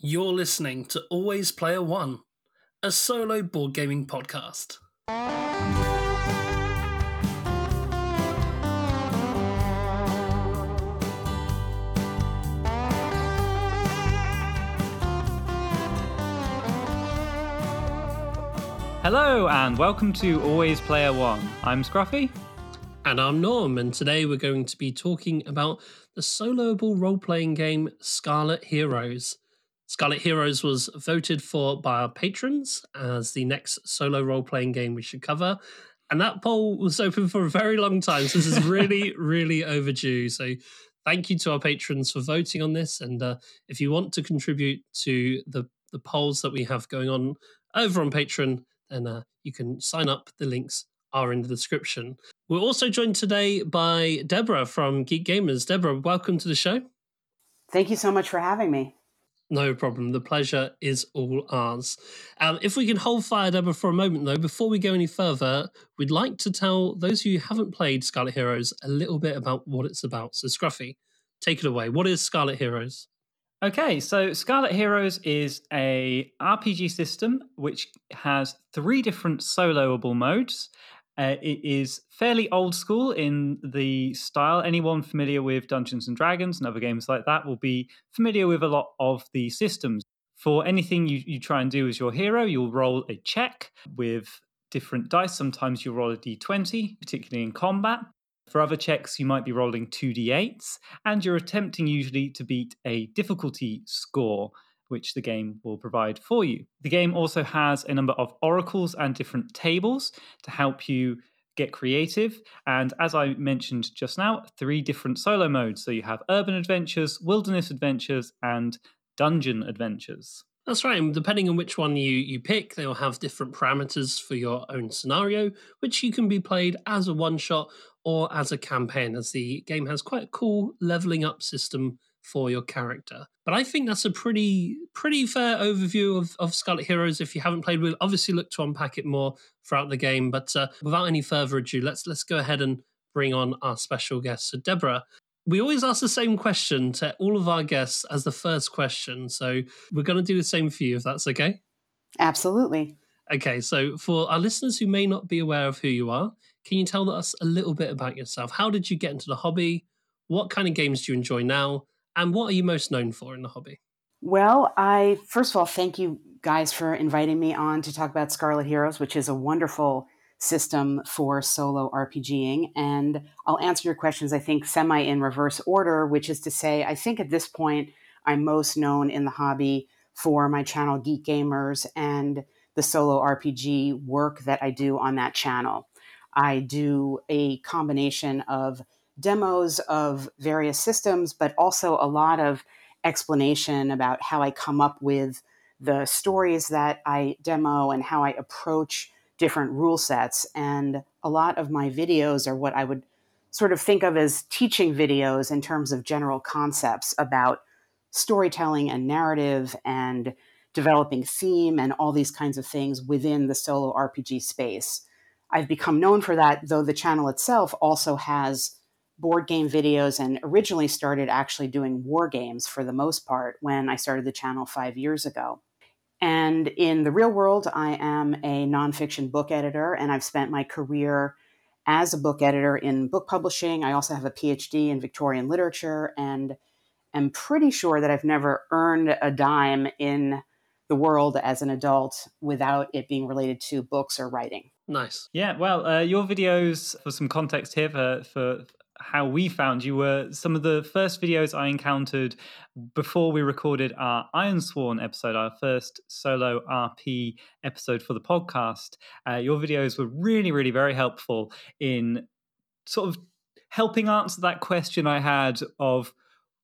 You're listening to Always Player One, a solo board gaming podcast. Hello and welcome to Always Player One. I'm Scruffy. And I'm Norm, and today we're going to be talking about the soloable role playing game Scarlet Heroes. Scarlet Heroes was voted for by our patrons as the next solo role playing game we should cover. And that poll was open for a very long time. So this is really, really overdue. So thank you to our patrons for voting on this. And uh, if you want to contribute to the, the polls that we have going on over on Patreon, then uh, you can sign up. The links are in the description. We're also joined today by Deborah from Geek Gamers. Deborah, welcome to the show. Thank you so much for having me. No problem. The pleasure is all ours. Um, if we can hold fire, Deborah, for a moment, though, before we go any further, we'd like to tell those who haven't played Scarlet Heroes a little bit about what it's about. So, Scruffy, take it away. What is Scarlet Heroes? Okay, so Scarlet Heroes is a RPG system which has three different soloable modes. Uh, it is fairly old school in the style. Anyone familiar with Dungeons and Dragons and other games like that will be familiar with a lot of the systems. For anything you, you try and do as your hero, you'll roll a check with different dice. Sometimes you'll roll a d20, particularly in combat. For other checks, you might be rolling 2d8s, and you're attempting usually to beat a difficulty score, which the game will provide for you. The game also has a number of oracles and different tables to help you get creative. And as I mentioned just now, three different solo modes. So you have urban adventures, wilderness adventures, and dungeon adventures. That's right. And depending on which one you, you pick, they'll have different parameters for your own scenario, which you can be played as a one shot or as a campaign, as the game has quite a cool leveling up system for your character. But I think that's a pretty pretty fair overview of, of Scarlet Heroes. If you haven't played, we'll obviously look to unpack it more throughout the game. But uh, without any further ado, let's let's go ahead and bring on our special guest. So Deborah, we always ask the same question to all of our guests as the first question. So we're going to do the same for you, if that's okay. Absolutely. Okay, so for our listeners who may not be aware of who you are, can you tell us a little bit about yourself? How did you get into the hobby? What kind of games do you enjoy now? And what are you most known for in the hobby? Well, I first of all thank you guys for inviting me on to talk about Scarlet Heroes, which is a wonderful system for solo RPGing. And I'll answer your questions, I think, semi in reverse order, which is to say, I think at this point, I'm most known in the hobby for my channel Geek Gamers and the solo RPG work that I do on that channel. I do a combination of demos of various systems, but also a lot of explanation about how I come up with the stories that I demo and how I approach different rule sets. And a lot of my videos are what I would sort of think of as teaching videos in terms of general concepts about storytelling and narrative and developing theme and all these kinds of things within the solo RPG space. I've become known for that, though the channel itself also has board game videos and originally started actually doing war games for the most part when I started the channel five years ago. And in the real world, I am a nonfiction book editor, and I've spent my career as a book editor in book publishing. I also have a PhD in Victorian literature, and am pretty sure that I've never earned a dime in the world as an adult without it being related to books or writing. Nice. Yeah, well, uh, your videos, for some context here, for, for how we found you were some of the first videos I encountered before we recorded our Iron Ironsworn episode, our first solo RP episode for the podcast. Uh, your videos were really, really very helpful in sort of helping answer that question I had of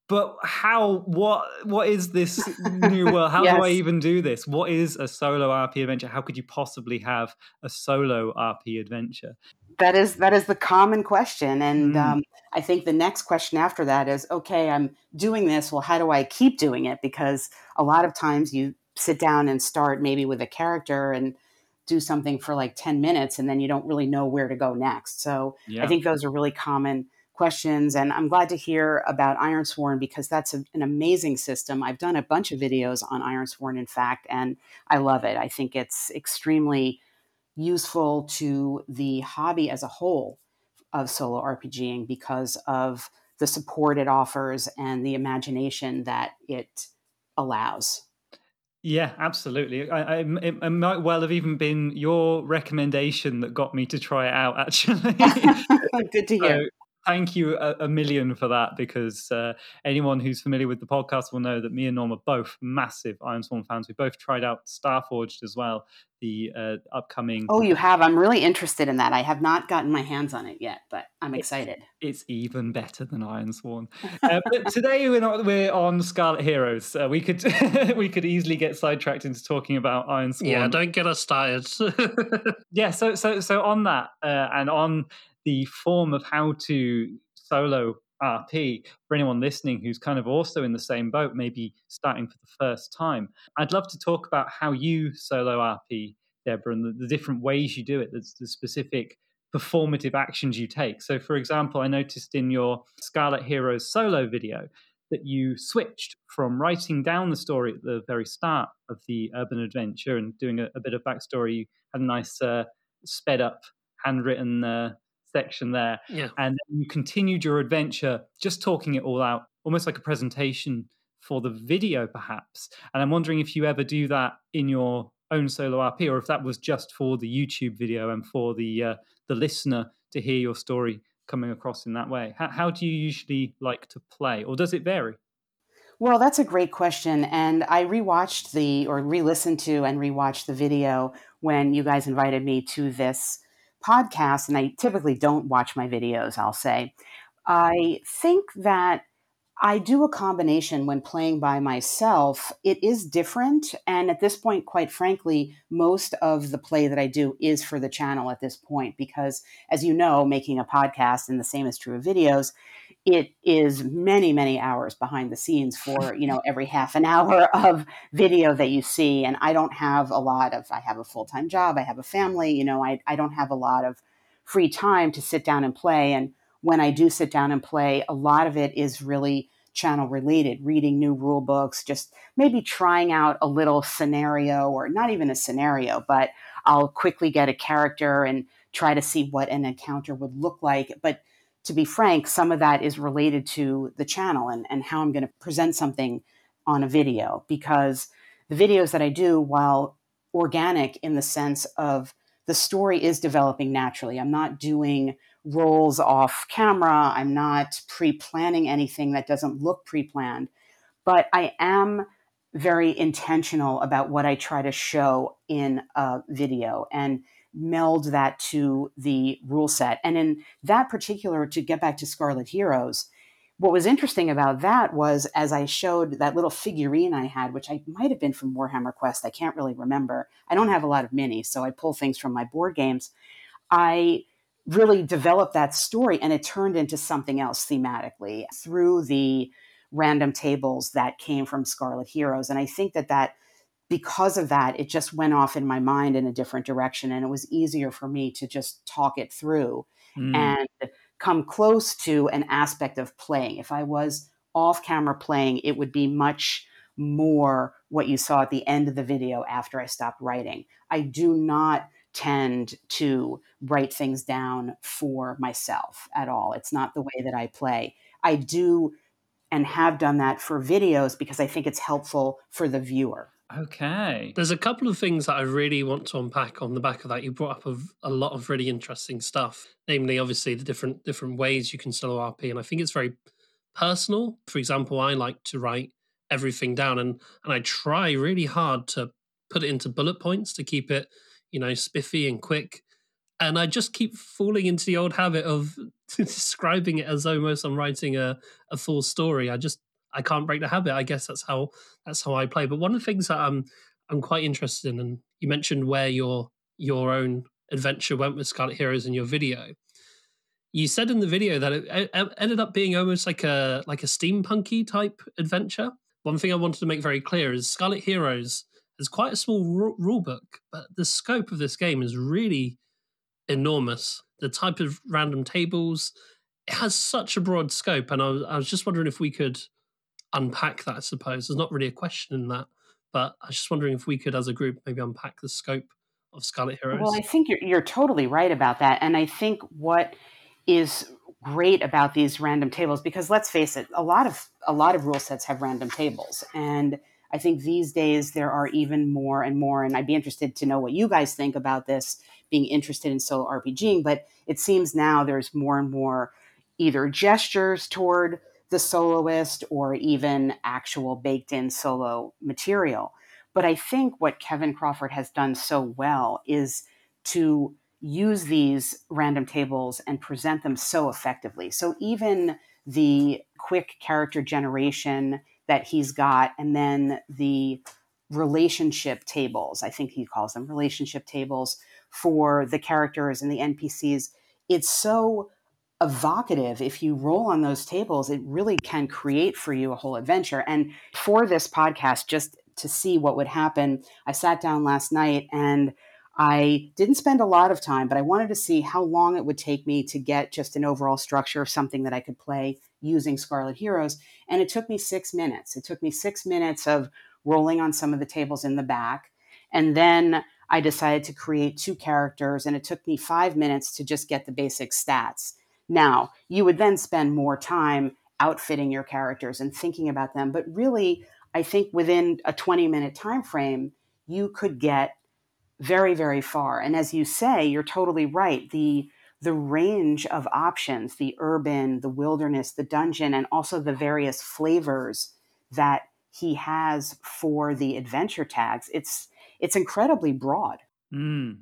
but how what what is this new world how yes. do i even do this what is a solo rp adventure how could you possibly have a solo rp adventure that is that is the common question and mm. um, i think the next question after that is okay i'm doing this well how do i keep doing it because a lot of times you sit down and start maybe with a character and do something for like 10 minutes and then you don't really know where to go next so yeah. i think those are really common questions. And I'm glad to hear about Ironsworn because that's a, an amazing system. I've done a bunch of videos on Ironsworn, in fact, and I love it. I think it's extremely useful to the hobby as a whole of solo RPGing because of the support it offers and the imagination that it allows. Yeah, absolutely. I, I, it, it, might well have even been your recommendation that got me to try it out. Actually, good to hear. So, thank you a, a, million for that because uh, anyone who's familiar with the podcast will know that me and Norm are both massive Iron Ironsworn fans. We both tried out Starforged as well, the uh, upcoming. Oh, you have? I'm really interested in that. I have not gotten my hands on it yet, but I'm excited. It's, it's even better than Ironsworn. uh, but today we're not. We're on Scarlet Heroes. Uh, we could we could easily get sidetracked into talking about Iron Ironsworn. Yeah, don't get us started. yeah. So so so on that uh, and on the form of how to solo RP for anyone listening who's kind of also in the same boat, maybe starting for the first time. I'd love to talk about how you solo RP, Deborah, and the, the different ways you do it, the, the specific performative actions you take. So, for example, I noticed in your Scarlet Heroes solo video that you switched from writing down the story at the very start of the urban adventure and doing a, a bit of backstory. You had a nice uh, sped up handwritten uh, section there. Yeah. And you continued your adventure just talking it all out, almost like a presentation for the video, perhaps. And I'm wondering if you ever do that in your own solo RP, or if that was just for the YouTube video and for the uh, the listener to hear your story coming across in that way. How, how do you usually like to play, or does it vary? Well, that's a great question. And I rewatched the, or re listened to and rewatched the video when you guys invited me to this podcast, and I typically don't watch my videos, I'll say, I think that I do a combination when playing by myself. It is different. And at this point, quite frankly, most of the play that I do is for the channel at this point, because as you know, making a podcast, and the same is true of videos, it is many many hours behind the scenes for you know every half an hour of video that you see and i don't have a lot of i have a full-time job i have a family you know i, I don't have a lot of free time to sit down and play and when i do sit down and play a lot of it is really channel related reading new rule books just maybe trying out a little scenario or not even a scenario but i'll quickly get a character and try to see what an encounter would look like but to be frank, some of that is related to the channel and, and how I'm going to present something on a video because the videos that I do, while organic in the sense of the story is developing naturally, I'm not doing rolls off camera, I'm not pre planning anything that doesn't look pre planned, but I am very intentional about what I try to show in a video. And meld that to the rule set. And in that particular, to get back to Scarlet Heroes, what was interesting about that was as I showed that little figurine I had, which I might have been from Warhammer Quest, I can't really remember. I don't have a lot of minis, so I pull things from my board games. I really developed that story and it turned into something else thematically through the random tables that came from Scarlet Heroes. And I think that that because of that, it just went off in my mind in a different direction. And it was easier for me to just talk it through mm. and come close to an aspect of playing. If I was off camera playing, it would be much more what you saw at the end of the video after I stopped writing. I do not tend to write things down for myself at all. It's not the way that I play. I do and have done that for videos because I think it's helpful for the viewer. Okay. There's a couple of things that I really want to unpack on the back of that. You brought up a, a lot of really interesting stuff, namely, obviously, the different different ways you can solo RP, and I think it's very personal. For example, I like to write everything down, and and I try really hard to put it into bullet points to keep it, you know, spiffy and quick. And I just keep falling into the old habit of describing it as almost I'm writing a, a full story. I just I can't break the habit. I guess that's how that's how I play. But one of the things that I'm I'm quite interested in, and you mentioned where your your own adventure went with Scarlet Heroes in your video. You said in the video that it, ended up being almost like a like a steampunky type adventure. One thing I wanted to make very clear is Scarlet Heroes is quite a small rule book, but the scope of this game is really enormous. The type of random tables, it has such a broad scope, and I was, I was just wondering if we could unpack that. I suppose there's not really a question in that, but I was just wondering if we could, as a group, maybe unpack the scope of Scarlet Heroes. Well, I think you're, you're totally right about that, and I think what is great about these random tables because let's face it, a lot of a lot of rule sets have random tables, and I think these days there are even more and more. And I'd be interested to know what you guys think about this, being interested in solo RPGing. But it seems now there's more and more either gestures toward the soloist or even actual baked in solo material. But I think what Kevin Crawford has done so well is to use these random tables and present them so effectively. So even the quick character generation that he's got, and then the relationship tables, I think he calls them relationship tables for the characters and the NPCs, it's so evocative. If you roll on those tables, it really can create for you a whole adventure. And for this podcast, just to see what would happen, I sat down last night and I didn't spend a lot of time, but I wanted to see how long it would take me to get just an overall structure of something that I could play using Scarlet Heroes. And it took me six minutes. It took me six minutes of rolling on some of the tables in the back. And then I decided to create two characters, and it took me five minutes to just get the basic stats. Now, you would then spend more time outfitting your characters and thinking about them, but really, I think within a 20 minute time frame, you could get very very far. And as you say you're totally right. The the range of options the urban the wilderness the dungeon and also the various flavors that he has for the adventure tags it's it's incredibly broad. Mm.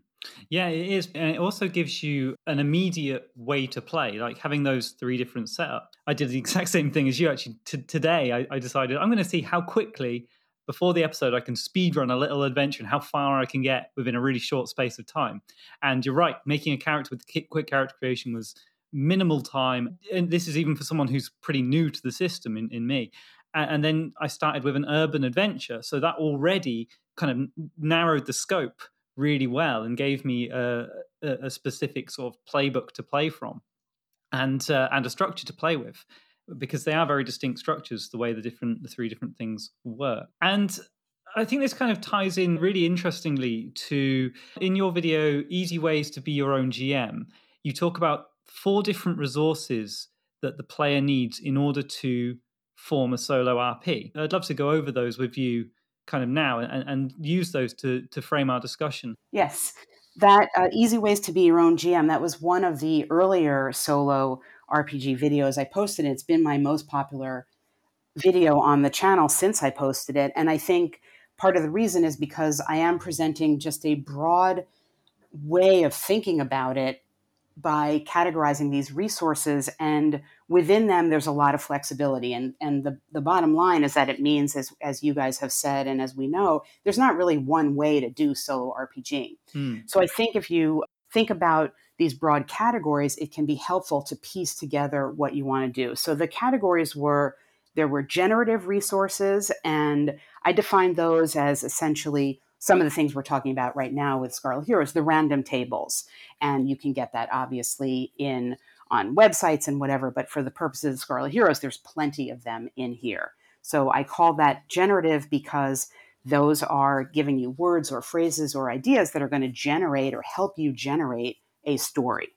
Yeah it is and it also gives you an immediate way to play like having those three different setups i did the exact same thing as you actually T- today I, I decided i'm going to see how quickly before the episode, I can speed run a little adventure and how far I can get within a really short space of time. And you're right, making a character with quick character creation was minimal time. And this is even for someone who's pretty new to the system in, in me. And, and then I started with an urban adventure. So that already kind of narrowed the scope really well and gave me a, a, specific sort of playbook to play from and, uh, and a structure to play with because they are very distinct structures the way the different the three different things work and I think this kind of ties in really interestingly to in your video, Easy Ways to Be Your Own GM. You talk about four different resources that the player needs in order to form a solo RP. I'd love to go over those with you kind of now and, and use those to, to frame our discussion. Yes. That uh, Easy Ways to Be Your Own GM, that was one of the earlier solo RPG videos I posted. It's been my most popular video on the channel since I posted it. And I think part of the reason is because I am presenting just a broad way of thinking about it by categorizing these resources and within them there's a lot of flexibility and and the, the bottom line is that it means as as you guys have said and as we know there's not really one way to do solo rpg hmm. so i think if you think about these broad categories, it can be helpful to piece together what you want to do. So the categories were there were generative resources, and I defined those as essentially some of the things we're talking about right now with Scarlet Heroes, the random tables. And you can get that obviously in on websites and whatever, but for the purposes of Scarlet Heroes, there's plenty of them in here. So I call that generative because those are giving you words or phrases or ideas that are going to generate or help you generate a story.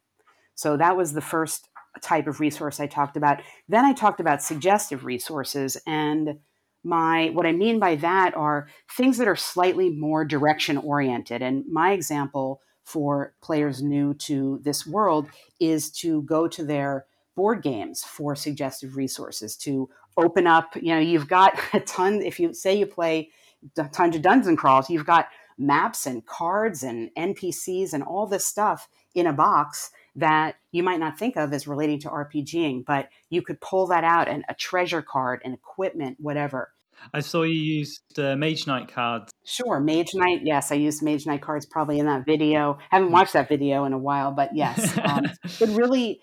So that was the first type of resource I talked about. Then I talked about suggestive resources and my what I mean by that are things that are slightly more direction oriented. And my example for players new to this world is to go to their board games for suggestive resources to open up, you know, you've got a ton if you say you play tons of dungeon crawls, you've got maps and cards and NPCs and all this stuff in a box that you might not think of as relating to RPGing, but you could pull that out and a treasure card and equipment, whatever. I saw you used uh, Mage Knight cards. Sure, Mage Knight. Yes, I used Mage Knight cards probably in that video. Haven't watched that video in a while, but yes, um, it really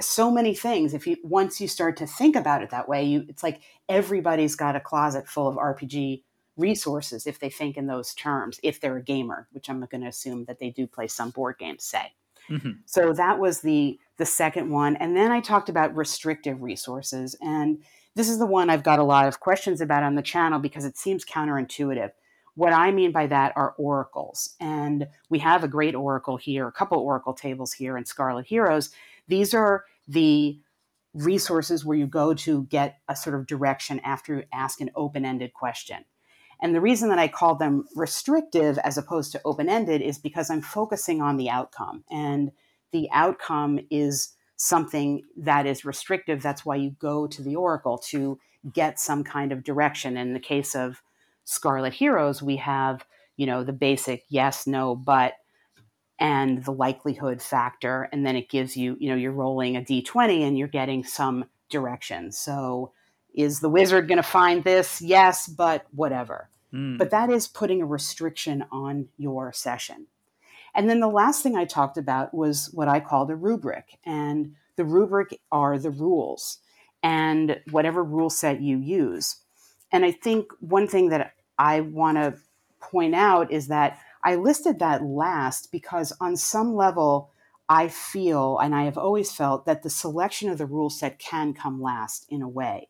so many things. If you once you start to think about it that way, you it's like everybody's got a closet full of RPG resources if they think in those terms. If they're a gamer, which I'm going to assume that they do play some board games, say. Mm-hmm. So that was the the second one. And then I talked about restrictive resources. And this is the one I've got a lot of questions about on the channel because it seems counterintuitive. What I mean by that are oracles. And we have a great oracle here, a couple oracle tables here in Scarlet Heroes. These are the resources where you go to get a sort of direction after you ask an open ended question. And the reason that I call them restrictive as opposed to open ended is because I'm focusing on the outcome. And the outcome is something that is restrictive. That's why you go to the Oracle to get some kind of direction. In the case of Scarlet Heroes, we have, you know, the basic yes, no, but and the likelihood factor. And then it gives you, you know, you're rolling a d20 and you're getting some direction. So is the wizard going to find this? Yes, but whatever. Mm. But that is putting a restriction on your session. And then the last thing I talked about was what I called a rubric. And the rubric are the rules and whatever rule set you use. And I think one thing that I want to point out is that I listed that last because, on some level, I feel, and I have always felt, that the selection of the rule set can come last in a way.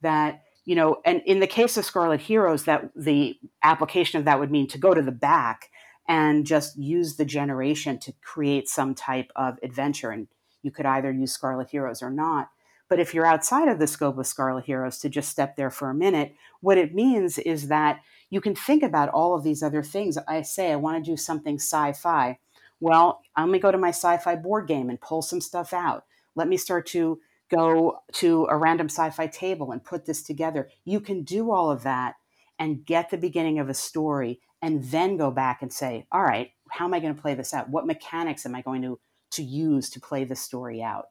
That, you know, and in the case of Scarlet Heroes, that the application of that would mean to go to the back and just use the generation to create some type of adventure. And you could either use Scarlet Heroes or not. But if you're outside of the scope of Scarlet Heroes, to just step there for a minute, what it means is that you can think about all of these other things. I say, I want to do something sci fi. Well, I'm going to go to my sci fi board game and pull some stuff out. Let me start to go to a random sci fi table and put this together. You can do all of that and get the beginning of a story and then go back and say, all right, how am I going to play this out? What mechanics am I going to, to use to play the story out?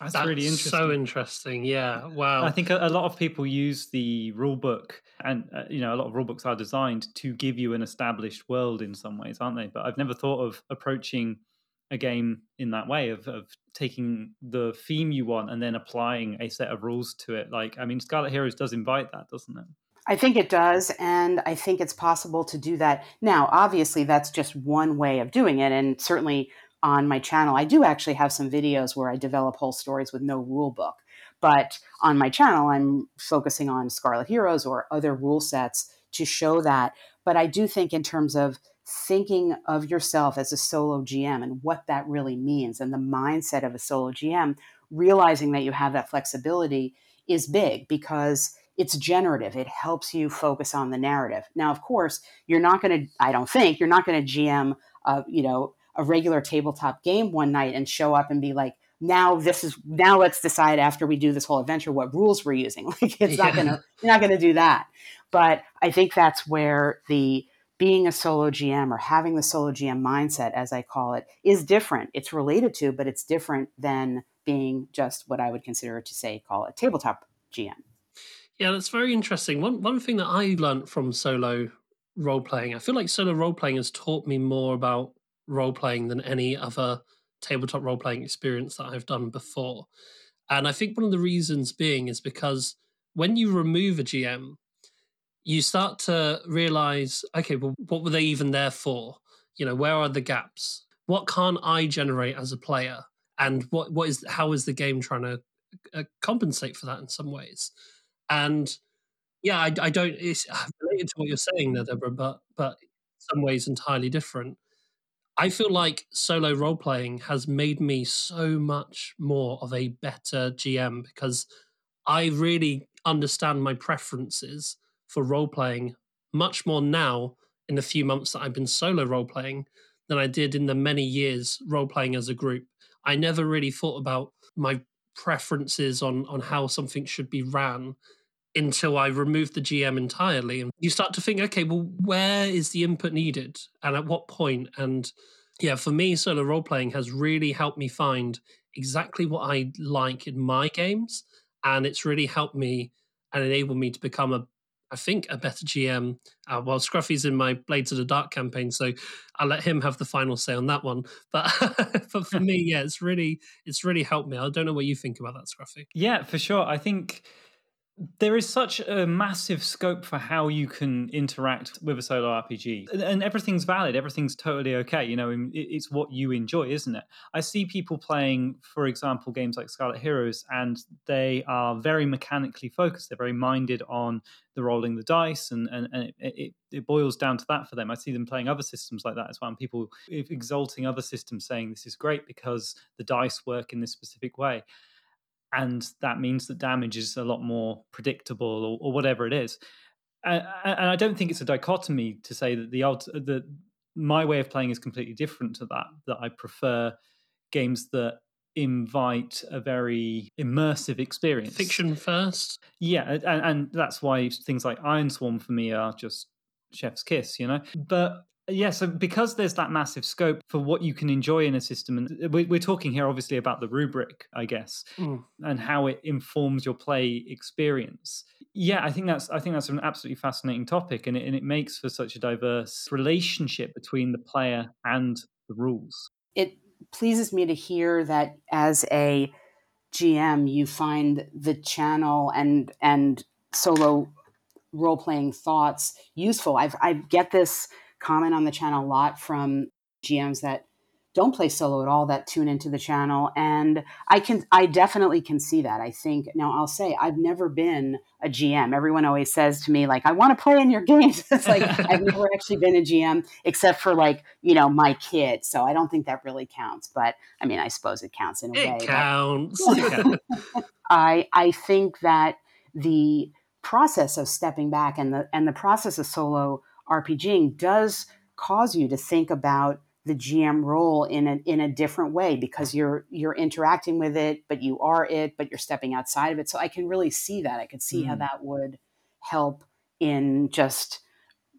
That's, That's really interesting. So interesting. Yeah. Wow. I think a, a lot of people use the rule book, and uh, you know, a lot of rule books are designed to give you an established world in some ways, aren't they? But I've never thought of approaching a game in that way of, of taking the theme you want and then applying a set of rules to it. Like, I mean, Scarlet Heroes does invite that, doesn't it? I think it does, and I think it's possible to do that. Now, obviously, that's just one way of doing it, and certainly on my channel. I do actually have some videos where I develop whole stories with no rule book. But on my channel, I'm focusing on Scarlet Heroes or other rule sets to show that. But I do think, in terms of thinking of yourself as a solo GM and what that really means and the mindset of a solo GM, realizing that you have that flexibility is big because it's generative. It helps you focus on the narrative. Now, of course, you're not going to, I don't think, you're not going to GM, uh, you know, a regular tabletop game one night and show up and be like, now this is now let's decide after we do this whole adventure what rules we're using. Like it's yeah. not gonna you're not gonna do that. But I think that's where the being a solo GM or having the solo GM mindset, as I call it, is different. It's related to, but it's different than being just what I would consider to say call a tabletop GM. Yeah, that's very interesting. One one thing that I learned from solo role playing, I feel like solo role playing has taught me more about role playing than any other tabletop role playing experience that I've done before. And I think one of the reasons being is because when you remove a GM, you start to realize, okay, well, what were they even there for? You know, where are the gaps? What can't I generate as a player? And what what is how is the game trying to uh, compensate for that in some ways? And yeah, I, I don't. It's related to what you're saying there, Deborah, but but some ways entirely different. I feel like solo role playing has made me so much more of a better GM because I really understand my preferences for role playing much more now in the few months that I've been solo role playing than I did in the many years role playing as a group. I never really thought about my preferences on on how something should be ran until I removed the GM entirely. And you start to think, okay, well, where is the input needed and at what point? And yeah, for me, solo role playing has really helped me find exactly what I like in my games. And it's really helped me and enabled me to become a I think a better GM. Uh, well, Scruffy's in my Blades of the Dark campaign, so I'll let him have the final say on that one. But but for me, yeah, it's really it's really helped me. I don't know what you think about that, Scruffy. Yeah, for sure. I think there is such a massive scope for how you can interact with a solo RPG, and everything's valid. Everything's totally okay. You know, it's what you enjoy, isn't it? I see people playing, for example, games like Scarlet Heroes, and they are very mechanically focused. They're very minded on the rolling the dice, and and, and it, it, it boils down to that for them. I see them playing other systems like that as well, and people exalting other systems, saying this is great because the dice work in this specific way and that means that damage is a lot more predictable or, or whatever it is. And, and, I don't think it's a dichotomy to say that the that my way of playing is completely different to that. That I prefer games that invite a very immersive experience. Fiction first, yeah, and, and that's why things like Ironsworn for me are just chef's kiss, you know. But yeah, so because there's that massive scope for what you can enjoy in a system, and we're talking here obviously about the rubric, I guess, mm. and how it informs your play experience. Yeah, I think that's I think that's an absolutely fascinating topic, and it, and it makes for such a diverse relationship between the player and the rules. It pleases me to hear that as a GM, you find the channel and and solo role playing thoughts useful. I've I get this comment on the channel a lot from GMs that don't play solo at all that tune into the channel and i can i definitely can see that. I think now i'll say i've never been a gm everyone always says to me like i want to play in your games. It's like i've never actually been a gm except for like you know my kid so i don't think that really counts but i mean i suppose it counts in a way. it way counts. I i think that the process of stepping back and the and the process of solo RPGing does cause you to think about the GM role in a in a different way because you're you're interacting with it, but you are it, but you're stepping outside of it. So I can really see that. I could see mm. how that would help in just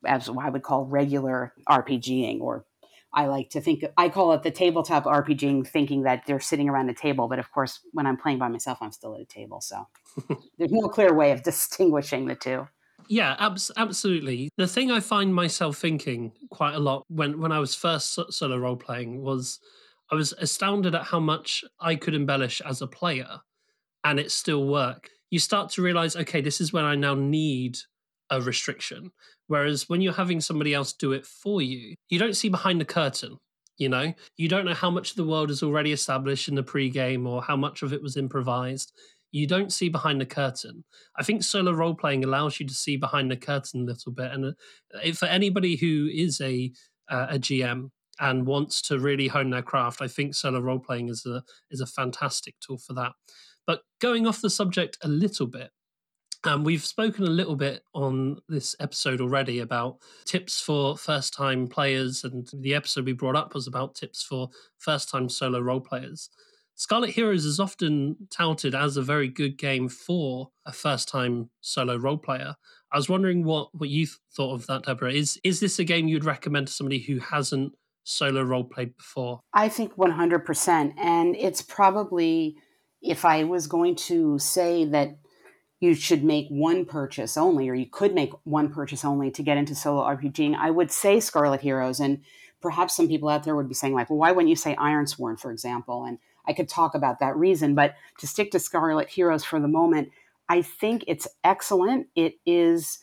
as I would call regular RPGing or I like to think I call it the tabletop RPGing, thinking that they're sitting around a table. But of course, when I'm playing by myself, I'm still at a table. So there's no clear way of distinguishing the two. Yeah, abs- absolutely. The thing I find myself thinking quite a lot when when I was first solo role playing was I was astounded at how much I could embellish as a player and it still work. You start to realize, okay, this is when I now need a restriction. Whereas when you're having somebody else do it for you, you don't see behind the curtain. You know, you don't know how much of the world is already established in the pre-game or how much of it was improvised you don't see behind the curtain. I think solo role playing allows you to see behind the curtain a little bit. And uh, for anybody who is a uh, a GM and wants to really hone their craft, I think solo role playing is a is a fantastic tool for that. But going off the subject a little bit, um, we've spoken a little bit on this episode already about tips for first time players, and the episode we brought up was about tips for first time solo role players. Scarlet Heroes is often touted as a very good game for a first time solo role player. I was wondering what, what you thought of that, Deborah. Is is this a game you'd recommend to somebody who hasn't solo role played before? I think 100%. And it's probably, if I was going to say that you should make one purchase only, or you could make one purchase only to get into solo RPGing, I would say Scarlet Heroes. And perhaps some people out there would be saying, like, well, why wouldn't you say Ironsworn, for example? And I could talk about that reason, but to stick to Scarlet Heroes for the moment, I think it's excellent. It is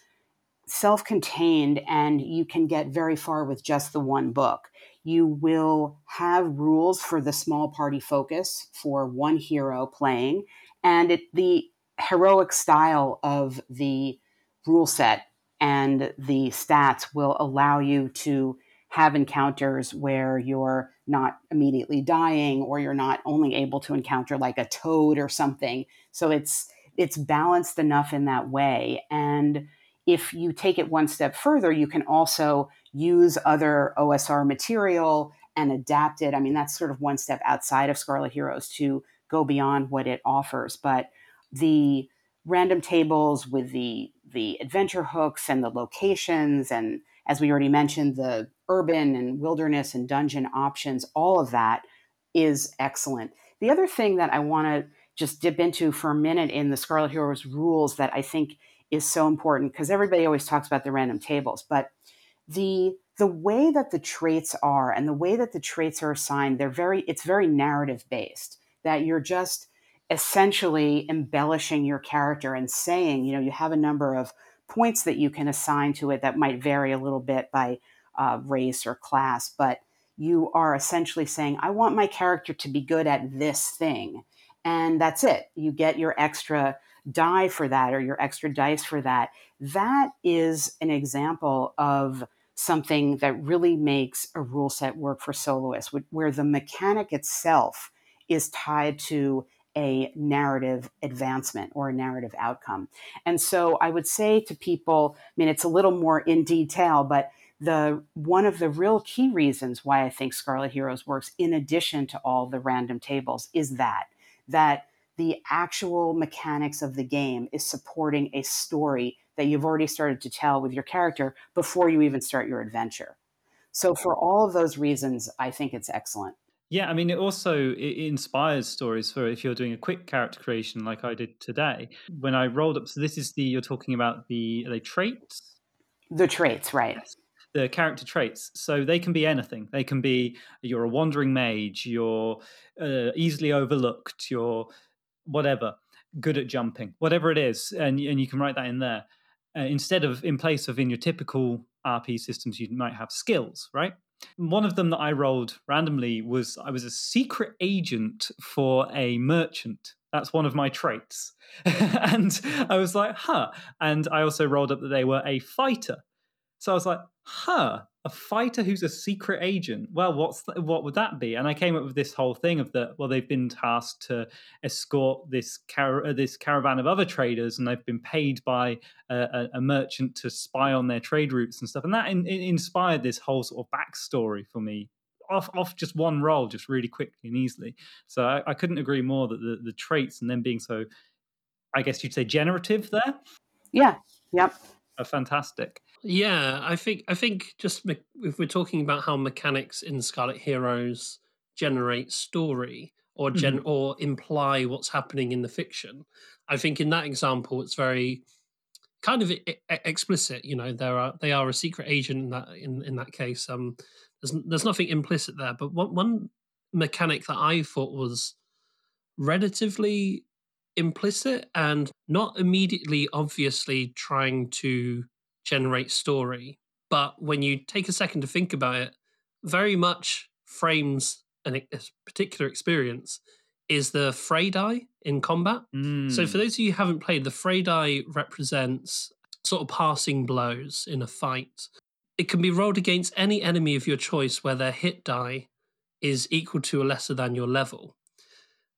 self contained and you can get very far with just the one book. You will have rules for the small party focus for one hero playing, and it, the heroic style of the rule set and the stats will allow you to have encounters where you're not immediately dying or you're not only able to encounter like a toad or something. So it's it's balanced enough in that way. And if you take it one step further you can also use other osr material and adapt it. I mean that's sort of one step outside of scarlet heroes to go beyond what it offers. But the random tables with the the adventure hooks and the locations and as we already mentioned, the urban and wilderness and dungeon options, all of that is excellent. The other thing that I want to just dip into for a minute in the Scarlet Heroes rules that I think is so important because everybody always talks about the random tables, but the the way that the traits are and the way that the traits are assigned, they're very it's very narrative based. That you're just essentially embellishing your character and saying, you know, you have a number of points that you can assign to it that might vary a little bit by uh, race or class, but you are essentially saying, I want my character to be good at this thing. And that's it. You get your extra die for that or your extra dice for that. That is an example of something that really makes a rule set work for soloists, where the mechanic itself is tied to a narrative advancement or a narrative outcome. And so I would say to people, I mean, it's a little more in detail, but the one of the real key reasons why I think Scarlet Heroes works, in addition to all the random tables, is that that the actual mechanics of the game is supporting a story that you've already started to tell with your character before you even start your adventure. So for all of those reasons, I think it's excellent. Yeah, I mean, it also it inspires stories for if you're doing a quick character creation like I did today. When I rolled up, so this is the you're talking about the the traits. The traits, right? Yes the character traits. So they can be anything. They can be you're a wandering mage, you're uh, easily overlooked, you're whatever, good at jumping, whatever it is, and and you can write that in there. Uh, instead of in place of in your typical RP systems, you might have skills, right? One of them that I rolled randomly was I was a secret agent for a merchant. That's one of my traits. and I was like, huh. And I also rolled up that they were a fighter. So I was like, huh, a fighter who's a secret agent. Well, what's the, what would that be? And I came up with this whole thing of that. Well, they've been tasked to escort this car- uh, this caravan of other traders, and they've been paid by a, a merchant to spy on their trade routes and stuff. And that in, in inspired this whole sort of backstory for me. Off, off just one roll, just really quickly and easily. So I, I couldn't agree more that the, the traits and them being so, I guess you'd say, generative there. Yeah. Yep. Are fantastic. Yeah, I think I think just me- if we're talking about how mechanics in Scarlet Heroes generate story or gen mm-hmm. or imply what's happening in the fiction, I think in that example it's very kind of I- explicit. You know, there are they are a secret agent in that in, in that case. Um, there's there's nothing implicit there, but one one mechanic that I thought was relatively implicit and not immediately obviously trying to generate story. But when you take a second to think about it, very much frames an, a particular experience is the fray die in combat. Mm. So for those of you who haven't played, the fray die represents sort of passing blows in a fight. It can be rolled against any enemy of your choice where their hit die is equal to or lesser than your level.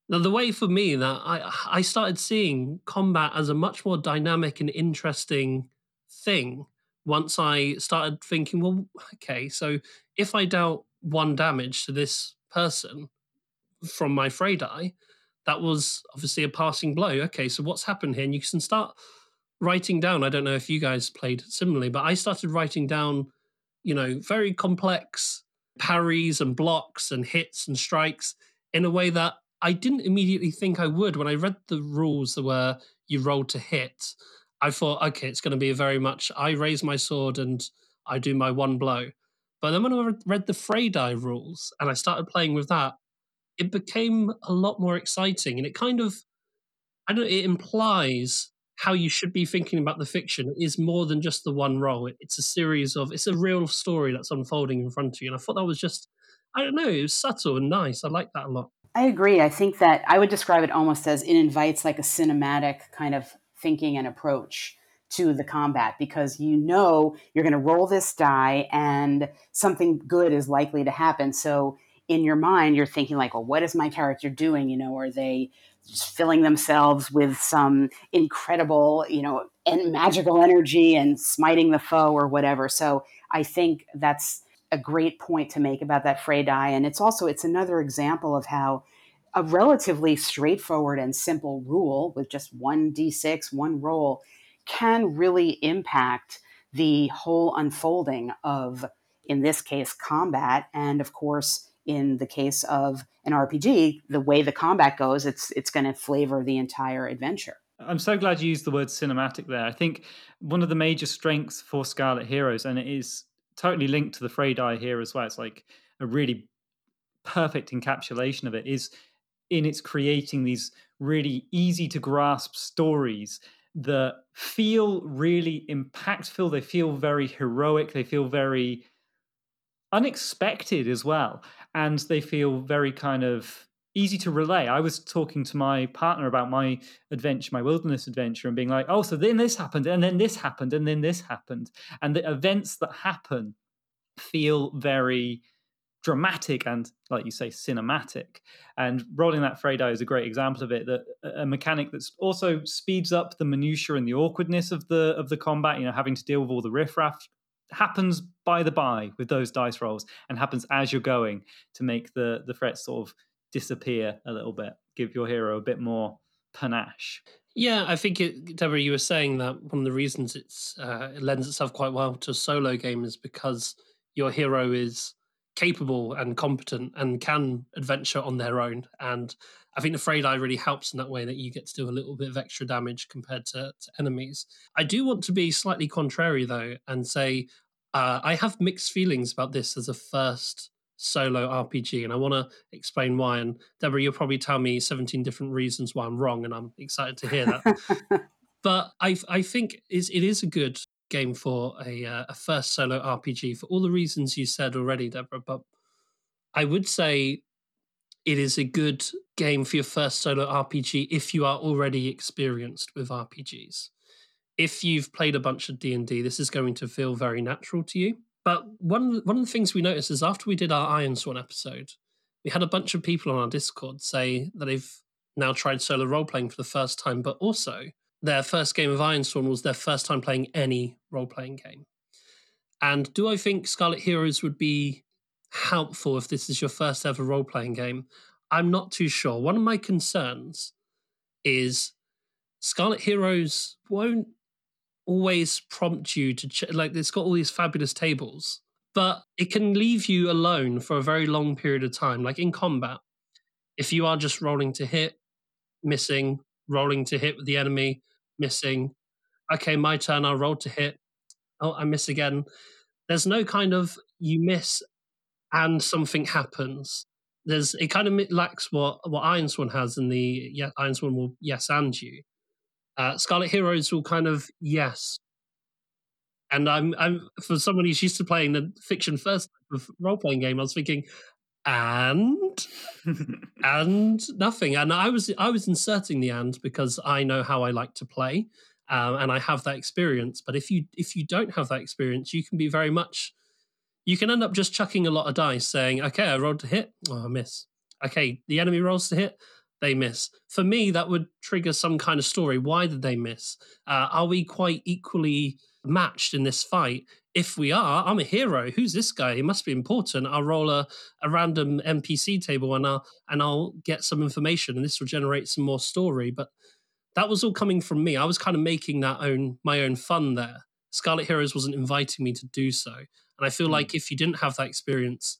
Now, the way for me that I I started seeing combat as a much more dynamic and interesting thing once I started thinking, well, okay, so if I dealt one damage to this person from my fray die, that was obviously a passing blow. Okay, so what's happened here? And you can start writing down. I don't know if you guys played similarly, but I started writing down, you know, very complex parries and blocks and hits and strikes in a way that I didn't immediately think I would when I read the rules that were you roll to hit. I thought, okay, it's going to be very much I raise my sword and I do my one blow. But then when I read the die rules and I started playing with that, it became a lot more exciting. And it kind of, I don't know, it implies how you should be thinking about the fiction is more than just the one roll. It's a series of, it's a real story that's unfolding in front of you. And I thought that was just, I don't know, it was subtle and nice. I like that a lot. I agree. I think that I would describe it almost as it invites like a cinematic kind of thinking and approach to the combat because you know you're going to roll this die and something good is likely to happen. So in your mind, you're thinking like, well, what is my character doing? You know, are they just filling themselves with some incredible, you know, and magical energy and smiting the foe or whatever? So I think that's a great point to make about that fray die. And it's also, it's another example of how a relatively straightforward and simple rule with just one d6, one roll, can really impact the whole unfolding of, in this case, combat. And of course, in the case of an RPG, the way the combat goes, it's it's going to flavor the entire adventure. I'm so glad you used the word cinematic there. I think one of the major strengths for Scarlet Heroes, and it is totally linked to the fray die here as well. It's like a really perfect encapsulation of it. Is in its creating these really easy to grasp stories that feel really impactful. They feel very heroic. They feel very unexpected as well. And they feel very kind of easy to relay. I was talking to my partner about my adventure, my wilderness adventure, and being like, oh, so then this happened, and then this happened, and then this happened. And the events that happen feel very dramatic and, like you say, cinematic. And rolling that fray die is a great example of it. That a mechanic that also speeds up the minutiae and the awkwardness of the of the combat. You know, having to deal with all the riffraff happens by the by with those dice rolls and happens as you're going to make the the threats sort of disappear a little bit, give your hero a bit more panache. Yeah, I think it, Deborah, you were saying that one of the reasons uh, it lends itself quite well to a solo game is because your hero is capable and competent and can adventure on their own. And I think the Fray Die really helps in that way that you get to do a little bit of extra damage compared to, to enemies. I do want to be slightly contrary though and say uh, I have mixed feelings about this as a first solo RPG, and I want to explain why. And Deborah, you'll probably tell me 17 different reasons why I'm wrong, and I'm excited to hear that. but I, I think is it is a good game for a, uh, a first solo RPG for all the reasons you said already, Deborah. But I would say it is a good game for your first solo RPG if you are already experienced with RPGs. If you've played a bunch of D and D, this is going to feel very natural to you. But one one of the things we noticed is after we did our Ironsworn episode, we had a bunch of people on our Discord say that they've now tried solo role playing for the first time, but also their first game of Ironsworn was their first time playing any role playing game. And do I think Scarlet Heroes would be helpful if this is your first ever role playing game? I'm not too sure. One of my concerns is Scarlet Heroes won't always prompt you to ch- like it's got all these fabulous tables but it can leave you alone for a very long period of time like in combat if you are just rolling to hit missing rolling to hit with the enemy missing. Okay my turn i'll roll to hit. Oh i miss again. There's no kind of you miss and something happens. There's it kind of lacks what what Ironsworn has in the yeah Ironsworn will yes and you. Uh, Scarlet Heroes will kind of yes, and I'm I'm for someone who's used to playing the fiction first role playing game. I was thinking, and and nothing. And I was I was inserting the and because I know how I like to play, um, and I have that experience. But if you if you don't have that experience, you can be very much. You can end up just chucking a lot of dice, saying, "Okay, I rolled to hit. Oh, I miss. Okay, the enemy rolls to hit they miss. For me, that would trigger some kind of story. Why did they miss? Uh, are we quite equally matched in this fight? If we are, I'm a hero. Who's this guy? He must be important. I'll roll a, a random NPC table and I'll and I'll get some information, and this will generate some more story. But that was all coming from me. I was kind of making that own my own fun there. Scarlet Heroes wasn't inviting me to do so, and I feel mm. like if you didn't have that experience,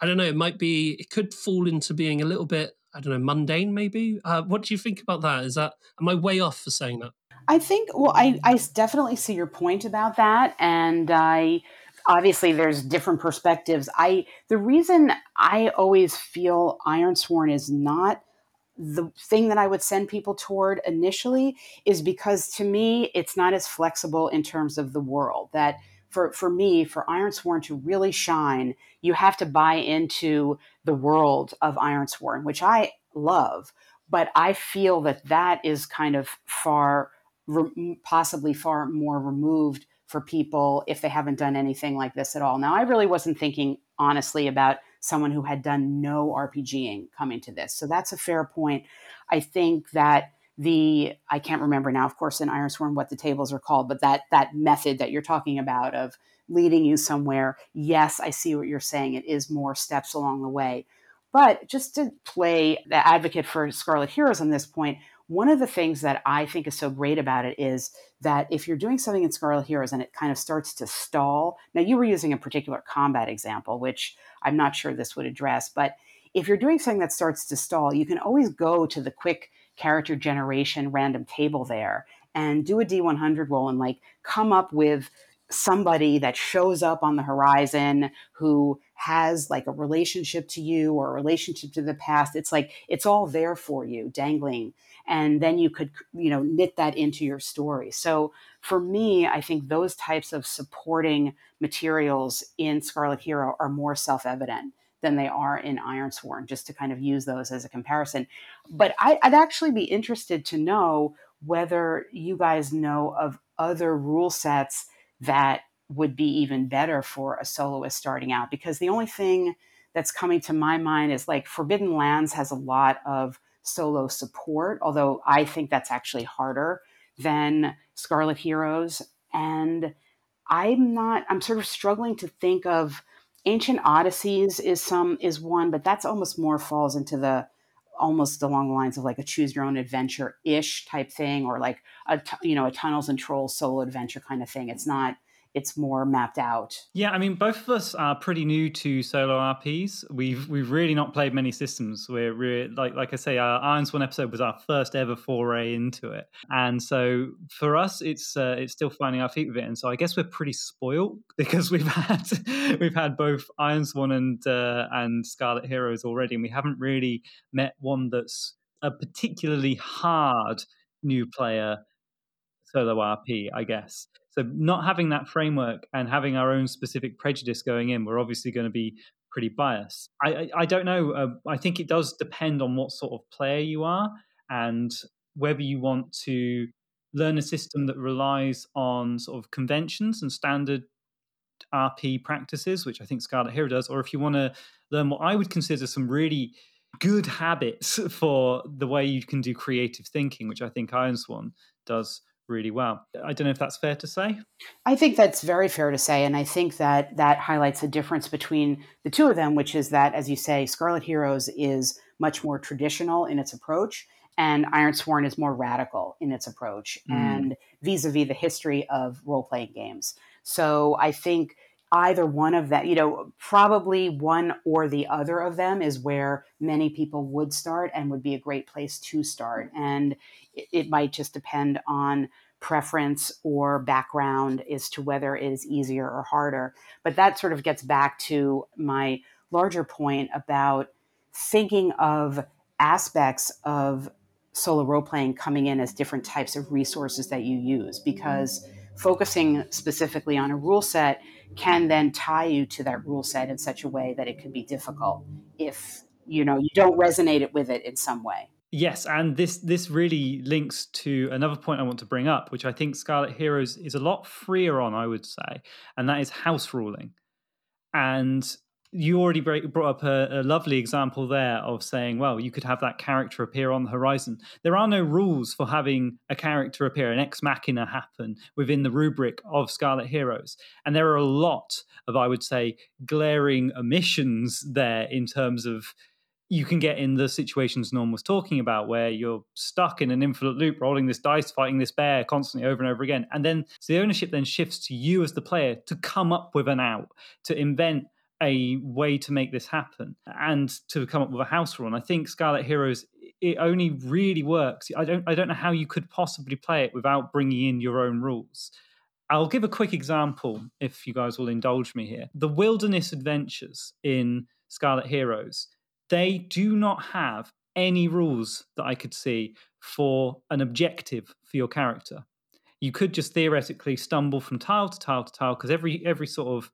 I don't know. It might be. It could fall into being a little bit I don't know, mundane maybe. Uh, what do you think about that? Is that am I way off for saying that? I think well, I I definitely see your point about that, and I obviously there's different perspectives. I the reason I always feel Ironsworn is not the thing that I would send people toward initially is because to me it's not as flexible in terms of the world that for, for me, for Ironsworn to really shine, you have to buy into the world of Ironsworn, which I love. But I feel that that is kind of far, possibly far more removed for people if they haven't done anything like this at all. Now, I really wasn't thinking honestly about someone who had done no RPGing coming to this. So that's a fair point. I think that the I can't remember now, of course, in Ironsworn what the tables are called, but that that method that you're talking about of leading you somewhere. Yes, I see what you're saying. It is more steps along the way. But just to play the advocate for Scarlet Heroes on this point, one of the things that I think is so great about it is that if you're doing something in Scarlet Heroes and it kind of starts to stall, now you were using a particular combat example, which I'm not sure this would address, but if you're doing something that starts to stall, you can always go to the quick character generation random table there and do a D100 roll and like come up with somebody that shows up on the horizon who has like a relationship to you or a relationship to the past. It's like it's all there for you, dangling. And then you could, you know, knit that into your story. So for me, I think those types of supporting materials in Scarlet Hero are more self evident than they are in Ironsworn, just to kind of use those as a comparison. But I, would actually be interested to know whether you guys know of other rule sets that would be even better for a soloist starting out because the only thing that's coming to my mind is like Forbidden Lands has a lot of solo support, although I think that's actually harder than Scarlet Heroes. And I'm not, I'm sort of struggling to think of Ancient Odysseys is some is one, but that's almost more falls into the almost along the lines of like a choose your own adventure ish type thing, or like a you know a tunnels and trolls solo adventure kind of thing. It's not it's more mapped out. Yeah, I mean, both of us are pretty new to solo RPs. We've we've really not played many systems. We're really, like like I say, our Ironsworn episode was our first ever foray into it, and so for us, it's uh, it's still finding our feet with it. And so I guess we're pretty spoiled because we've had we've had both Ironsworn and uh, and Scarlet Heroes already, and we haven't really met one that's a particularly hard new player solo RP, I guess. So not having that framework and having our own specific prejudice going in, we're obviously going to be pretty biased. I, I, I don't know. Uh, I think it does depend on what sort of player you are and whether you want to learn a system that relies on sort of conventions and standard RP practices, which I think Scarlet Hero does, or if you want to learn what I would consider some really good habits for the way you can do creative thinking, which I think Ironsworn does really well. I don't know if that's fair to say. I think that's very fair to say. And I think that that highlights the difference between the two of them, which is that, as you say, Scarlet Heroes is much more traditional in its approach, and Ironsworn is more radical in its approach mm. and vis a vis the history of role playing games. So I think either one of that, you know, probably one or the other of them is where many people would start and would be a great place to start. And it, it might just depend on preference or background as to whether it is easier or harder. But that sort of gets back to my larger point about thinking of aspects of solo role playing coming in as different types of resources that you use because focusing specifically on a rule set can then tie you to that rule set in such a way that it could be difficult if you know you don't resonate it with it in some way. Yes and this this really links to another point i want to bring up which i think scarlet heroes is a lot freer on i would say and that is house ruling. And you already brought up a, a, lovely example there of saying, well, you could have that character appear on the horizon. There are no rules for having a character appear, an ex machina happen within the rubric of Scarlet Heroes. And there are a lot of, I would say, glaring omissions there in terms of you can get in the situations Norm was talking about, where you're stuck in an infinite loop, rolling this dice, fighting this bear constantly over and over again. And then so the ownership then shifts to you as the player to come up with an out, to invent a way to make this happen and to come up with a house rule. And I think Scarlet Heroes it only really works. I don't I don't know how you could possibly play it without bringing in your own rules. I'll give a quick example if you guys will indulge me here. The wilderness adventures in Scarlet Heroes, they do not have any rules that I could see for an objective for your character. You could just theoretically stumble from tile to tile to tile because every every sort of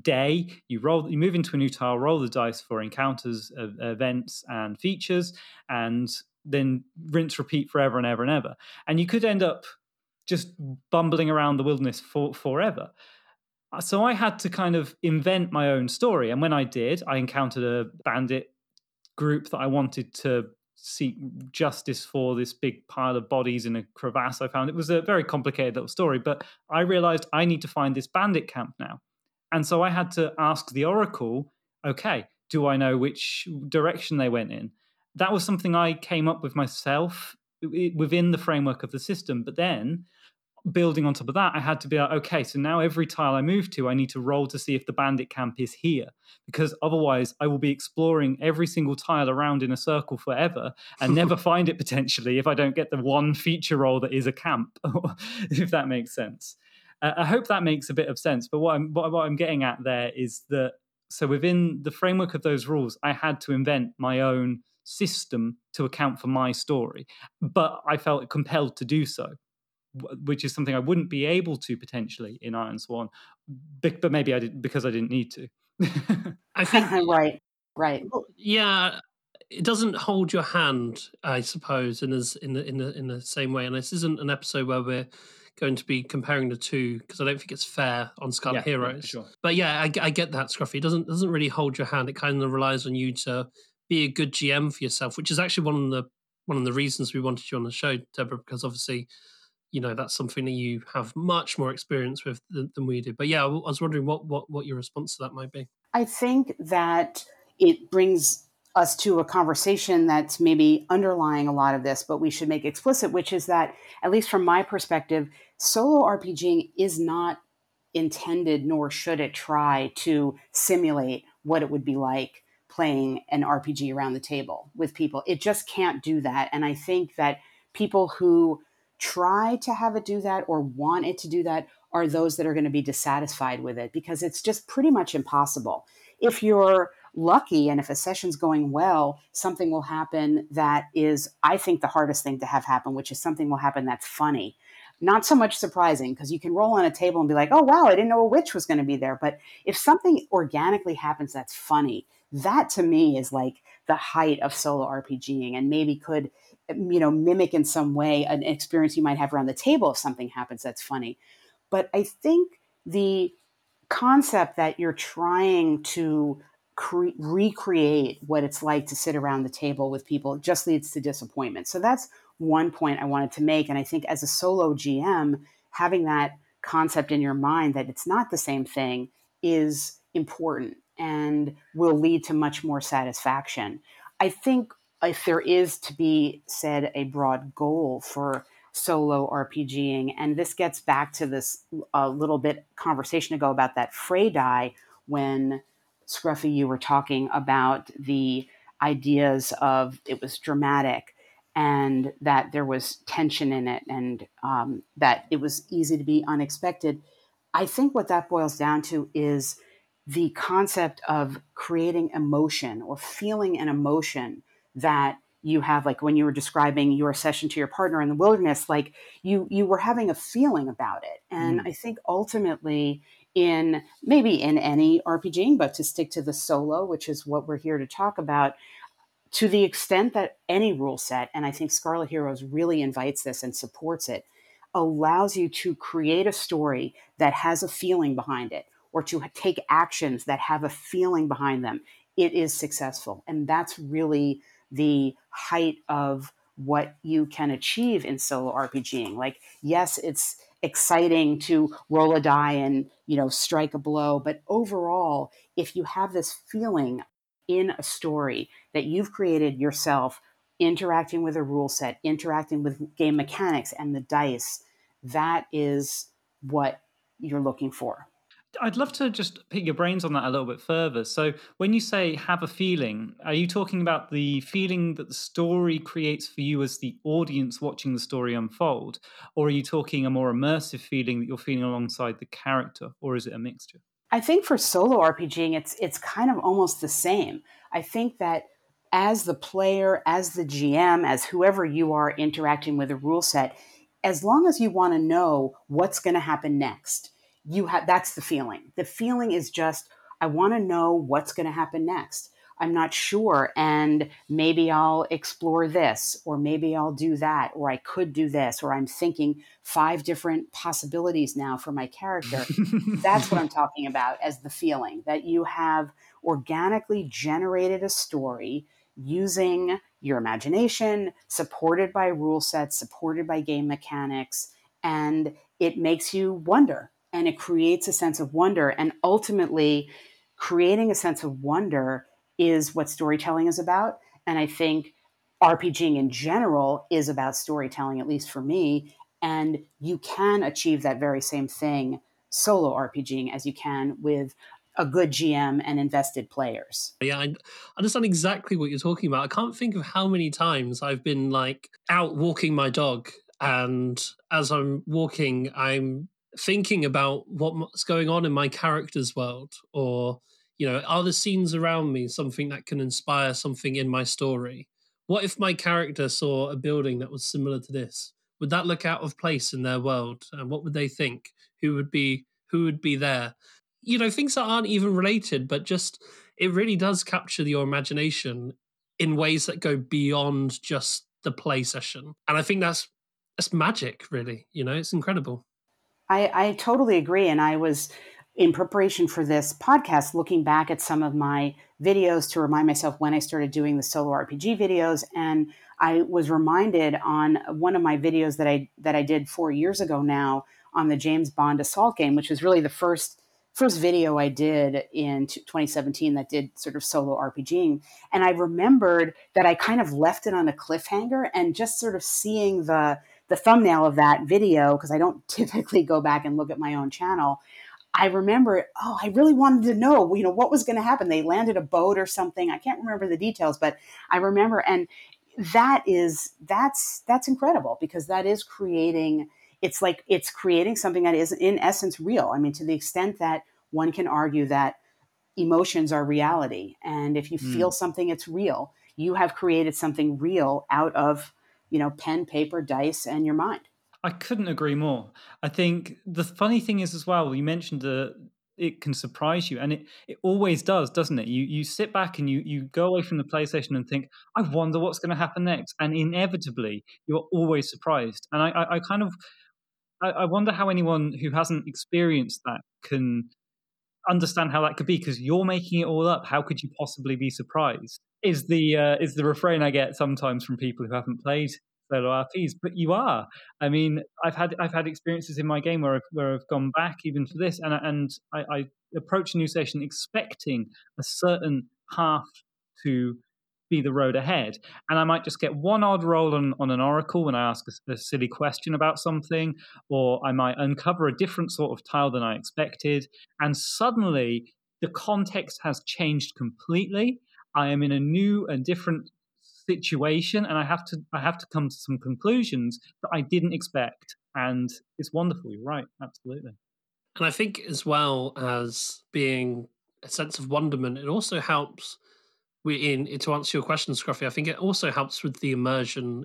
day you roll you move into a new tile roll the dice for encounters uh, events and features and then rinse repeat forever and ever and ever. And you could end up just bumbling around the wilderness for forever. Uh, so i had to kind of invent my own story and when i did i encountered a bandit group that i wanted to seek justice for this big pile of bodies in a crevasse i found. It was a very complicated little story but i realized i need to find this bandit camp now and so I had to ask the Oracle, okay, do I know which direction they went in? That was something I came up with myself within the framework of the system. But then building on top of that, I had to be like, okay, so now every tile I move to, I need to roll to see if the bandit camp is here. Because otherwise, I will be exploring every single tile around in a circle forever and never find it potentially if I don't get the one feature roll that is a camp, if that makes sense. Uh, I hope that makes a bit of sense. But what I'm what, what I'm getting at there is that So within the framework of those rules, I had to invent my own system to account for my story. But I felt compelled to do so, which is something I wouldn't be able to potentially in Ironsworn, but maybe I did because I didn't need to. I think right, right. Yeah, it doesn't hold your hand, I suppose, in as in the in the in the same way. And this isn't an episode where we're going to be comparing the two because I don't think it's fair on Scarlet yeah, Heroes. Yeah, sure. But yeah, I, I, get that Scruffy. It doesn't doesn't really hold your hand. It kind of relies on you to be a good GM for yourself, which is actually one of the one of the reasons we wanted you on the show, Deborah, because obviously, you know, that's something that you have much more experience with than, than we do. But yeah, I was wondering what what what your response to that might be. I think that it brings us to a conversation that's maybe underlying a lot of this, but we should make explicit, which is that, at least from my perspective, solo RPGing is not intended, nor should it try to simulate what it would be like playing an RPG around the table with people. It just can't do that. And I think that people who try to have it do that or want it to do that are those that are going to be dissatisfied with it because it's just pretty much impossible. If you're lucky and if a session's going well, something will happen that is, I think, the hardest thing to have happen, which is something will happen that's funny. Not so much surprising because you can roll on a table and be like, oh, wow, I didn't know a witch was going to be there. But if something organically happens that's funny, that to me is like the height of solo RPGing and maybe could, um, you know, mimic in some way an experience you might have around the table if something happens that's funny. But I think the concept that you're trying to cre- recreate what it's like to sit around the table with people just leads to disappointment. So that's one point I wanted to make. And I think as a solo GM, having that concept in your mind that it's not the same thing is important and will lead to much more satisfaction. I think if there is to be said a broad goal for solo RPGing, and this gets back to this a uh, little bit conversation ago about that Fray die when Scruffy, you were talking about the ideas of it was dramatic and that there was tension in it and um, that it was easy to be unexpected. I think what that boils down to is the concept of creating emotion or feeling an emotion that you have like when you were describing your session to your partner in the wilderness like you you were having a feeling about it and mm. i think ultimately in maybe in any RPG, but to stick to the solo, which is what we're here to talk about, to the extent that any rule set, and I think Scarlet Heroes really invites this and supports it, allows you to create a story that has a feeling behind it or to take actions that have a feeling behind them, it is successful. And that's really the height of what you can achieve in solo RPGing. Like, yes, it's exciting to roll a die and you know strike a blow but overall if you have this feeling in a story that you've created yourself interacting with a rule set interacting with game mechanics and the dice that is what you're looking for I'd love to just pick your brains on that a little bit further. So, when you say have a feeling, are you talking about the feeling that the story creates for you as the audience watching the story unfold? Or are you talking a more immersive feeling that you're feeling alongside the character? Or is it a mixture? I think for solo RPGing, it's it's kind of almost the same. I think that as the player, as the GM, as whoever you are interacting with a rule set, as long as you want to know what's going to happen next, you have that's the feeling. The feeling is just I want to know what's going to happen next. I'm not sure and maybe I'll explore this or maybe I'll do that or I could do this or I'm thinking five different possibilities now for my character. That's what I'm talking about as the feeling that you have organically generated a story using your imagination, supported by rule sets, supported by game mechanics, and it makes you wonder and it creates a sense of wonder. And ultimately, creating a sense of wonder is what storytelling is about. And I think RPGing in general is about storytelling, at least for me. And you can achieve that very same thing solo RPGing as you can with a good GM and invested players. Yeah, I understand exactly what you're talking about. I can't think of how many times I've been like out walking my dog and as I'm walking, I'm thinking about what's going on in my character's world or You know, are the scenes around me something that can inspire something in my story? What if my character saw a building that was similar to this? Would that look out of place in their world? And what would they think? Who would be who would be there? You know, things that aren't even related, but just it really does capture your imagination in ways that go beyond just the play session. And I think that's that's magic, really. You know, it's incredible. I, I totally agree. And I was in preparation for this podcast looking back at some of my videos to remind myself when I started doing the solo RPG videos. And I was reminded on one of my videos that I that I did four years ago now on the James Bond assault game, which was really the first first video I did in 2017 that did sort of solo RPGing. And I remembered that I kind of left it on a cliffhanger and just sort of seeing the the thumbnail of that video because I don't typically go back and look at my own channel. I remember, oh, I really wanted to know, you know, what was going to happen. They landed a boat or something. I can't remember the details, but I remember, and that is that's that's incredible because that is creating. It's like it's creating something that is in essence real. I mean, to the extent that one can argue that emotions are reality, and if you mm. feel something, it's real. You have created something real out of you know pen, paper, dice, and your mind. I couldn't agree more. I think the funny thing is as well, you mentioned the it can surprise you and it, it always does doesn't it? You you sit back and you you go away from the playstation and think i wonder what's going to happen next and inevitably you're always surprised. And i i, I kind of I, I, wonder how anyone who hasn't experienced that can understand how that could be because you're making it all up. How could you possibly be surprised? Is the uh, is the refrain i get sometimes from people who haven't played solo RPs, but you are. I mean, I've had I've had experiences in my game where I've where I've gone back even to this, and and I, I approach a new session expecting a certain half to be the road ahead. And I might just get one odd roll on, on an oracle when I ask a, a, silly question about something, or I might uncover a different sort of tile than I expected. And suddenly the context has changed completely. I am in a new and different situation and I have to I have to come to some conclusions that I didn't expect. And it's wonderful. You're right. Absolutely. And I think as well as being a sense of wonderment, it also helps we in to answer your question, Scruffy, I think it also helps with the immersion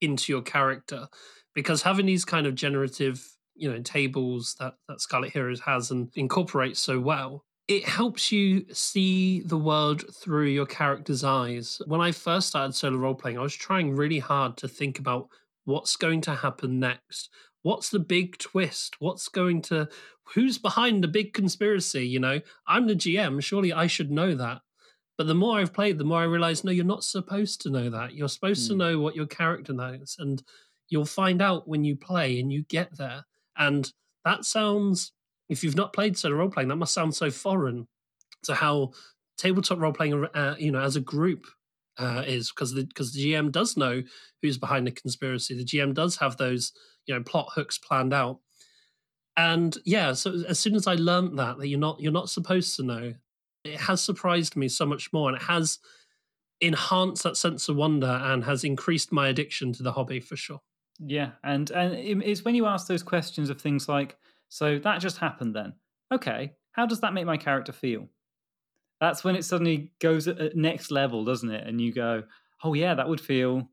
into your character. Because having these kind of generative, you know, tables that, that Scarlet Heroes has and incorporates so well, it helps you see the world through your character's eyes. When I first started solo role playing, I was trying really hard to think about what's going to happen next. What's the big twist? What's going to who's behind the big conspiracy, you know? I'm the GM, surely I should know that. But the more I've played, the more I realize no, you're not supposed to know that. You're supposed mm. to hmm. know what your character knows and you'll find out when you play and you get there. And that sounds if you've not played solo role playing, that must sound so foreign to how tabletop role playing, uh, you know, as a group uh, is because the because the GM does know who's behind the conspiracy. The GM does have those you know plot hooks planned out, and yeah. So as soon as I learned that that you're not you're not supposed to know, it has surprised me so much more, and it has enhanced that sense of wonder and has increased my addiction to the hobby for sure. Yeah, and and it's when you ask those questions of things like so that just happened then. Okay, how does that make my character feel? That's when it suddenly goes at next level, doesn't it? And you go, oh yeah, that would feel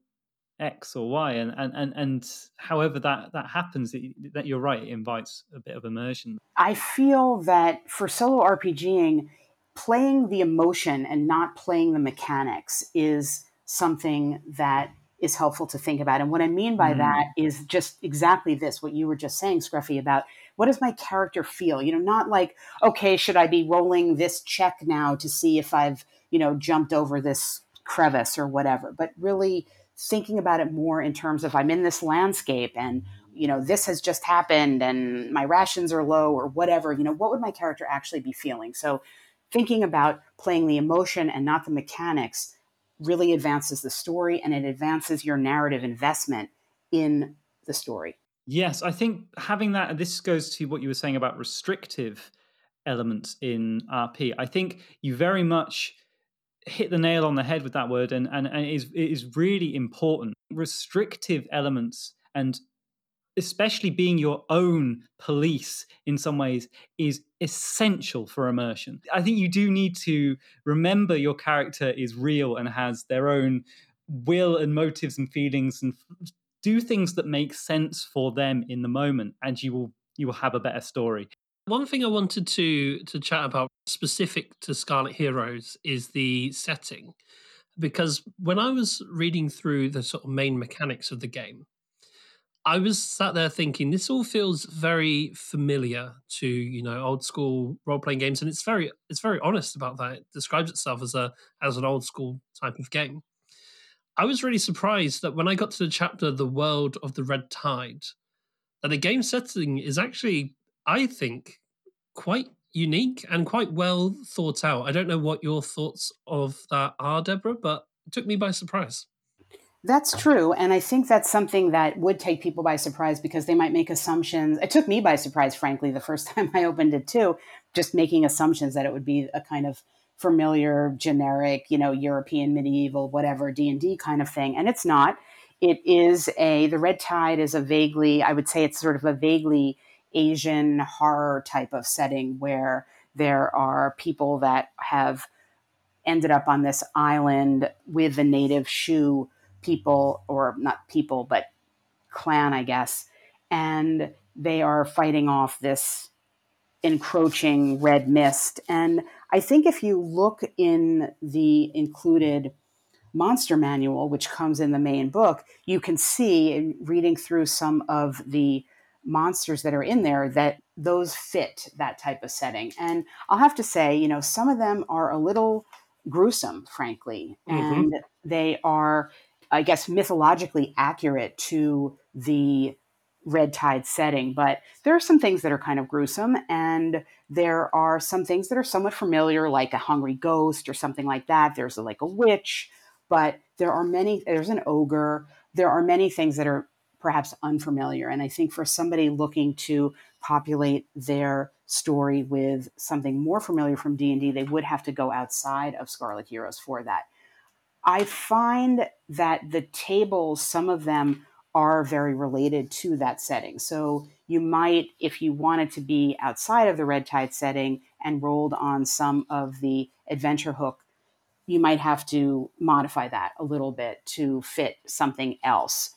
X or Y, and and and, and however that that happens, it, that you're right, it invites a bit of immersion. I feel that for solo RPGing, playing the emotion and not playing the mechanics is something that is helpful to think about. And what I mean by mm. that is just exactly this: what you were just saying, Scruffy, about what does my character feel? You know, not like, okay, should I be rolling this check now to see if I've, you know, jumped over this crevice or whatever, but really thinking about it more in terms of I'm in this landscape and, you know, this has just happened and my rations are low or whatever, you know, what would my character actually be feeling? So thinking about playing the emotion and not the mechanics really advances the story and it advances your narrative investment in the story. Yes, I think having that, this goes to what you were saying about restrictive elements in RP. I think you very much hit the nail on the head with that word, and, and, and it, is, it is really important. Restrictive elements and especially being your own police in some ways is essential for immersion. I think you do need to remember your character is real and has their own will and motives and feelings and do things that make sense for them in the moment and you will you will have a better story. One thing I wanted to to chat about specific to Scarlet Heroes is the setting because when I was reading through the sort of main mechanics of the game I was sat there thinking this all feels very familiar to you know old school role playing games, and it's very it's very honest about that. It describes itself as a as an old school type of game. I was really surprised that when I got to the chapter "The World of the Red Tide," that the game setting is actually, I think, quite unique and quite well thought out. I don't know what your thoughts of that are, Deborah, but it took me by surprise. That's true. And I think that's something that would take people by surprise because they might make assumptions. It took me by surprise, frankly, the first time I opened it too, just making assumptions that it would be a kind of familiar, generic, you know, European, medieval, whatever, D&D kind of thing. And it's not. It is a, the Red Tide is a vaguely, I would say it's sort of a vaguely Asian horror type of setting where there are people that have ended up on this island with the native Shu people, or not people, but clan, I guess, and they are fighting off this encroaching red mist. And I think if you look in the included monster manual, which comes in the main book, you can see in reading through some of the monsters that are in there that those fit that type of setting. And I'll have to say, you know, some of them are a little gruesome, frankly, mm-hmm. and they are I guess, mythologically accurate to the red tide setting. But there are some things that are kind of gruesome, and there are some things that are somewhat familiar, like a hungry ghost or something like that. There's a, like a witch, but there are many, there's an ogre. There are many things that are perhaps unfamiliar. And I think for somebody looking to populate their story with something more familiar from D&D, they would have to go outside of Scarlet Heroes for that. I find that the tables, some of them are very related to that setting. So you might, if you wanted to be outside of the red tide setting and rolled on some of the adventure hook, you might have to modify that a little bit to fit something else.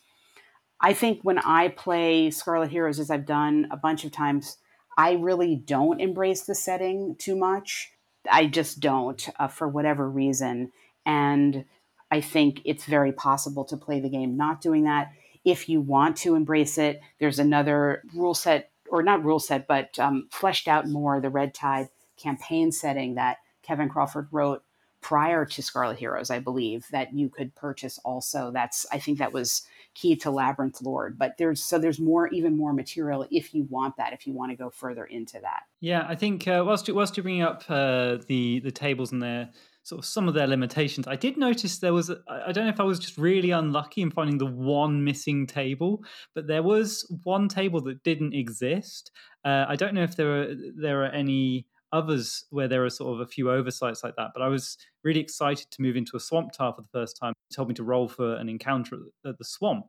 I think when I play Scarlet Heroes, as I've done a bunch of times, I really don't embrace the setting too much. I just don't, uh, for whatever reason. And I think it's very possible to play the game not doing that. If you want to embrace it, there's another rule set, or not rule set, but um, fleshed out more the Red Tide campaign setting that Kevin Crawford wrote prior to Scarlet Heroes, I believe, that you could purchase also. That's I think that was key to Labyrinth Lord. But there's so there's more, even more material if you want that, if you want to go further into that. Yeah, I think uh, whilst you, whilst you're bringing up uh, the the tables and their sort of some of their limitations. I did notice there was, I don't know if I was just really unlucky in finding the one missing table, but there was one table that didn't exist. Uh, I don't know if there are there are any others where there are sort of a few oversights like that, but I was really excited to move into a swamp tile for the first time. It told me to roll for an encounter at the swamp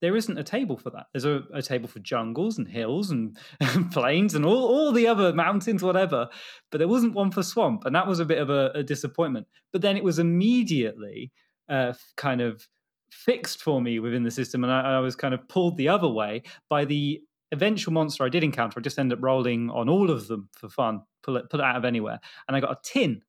there isn't a table for that. There's a, a table for jungles and hills and, and, plains and all, all the other mountains, whatever. But there wasn't one for swamp. And that was a bit of a, a disappointment. But then it was immediately uh, kind of fixed for me within the system. And I, I, was kind of pulled the other way by the eventual monster I did encounter. I just ended up rolling on all of them for fun, pull it, pull it out of anywhere. And I got a tin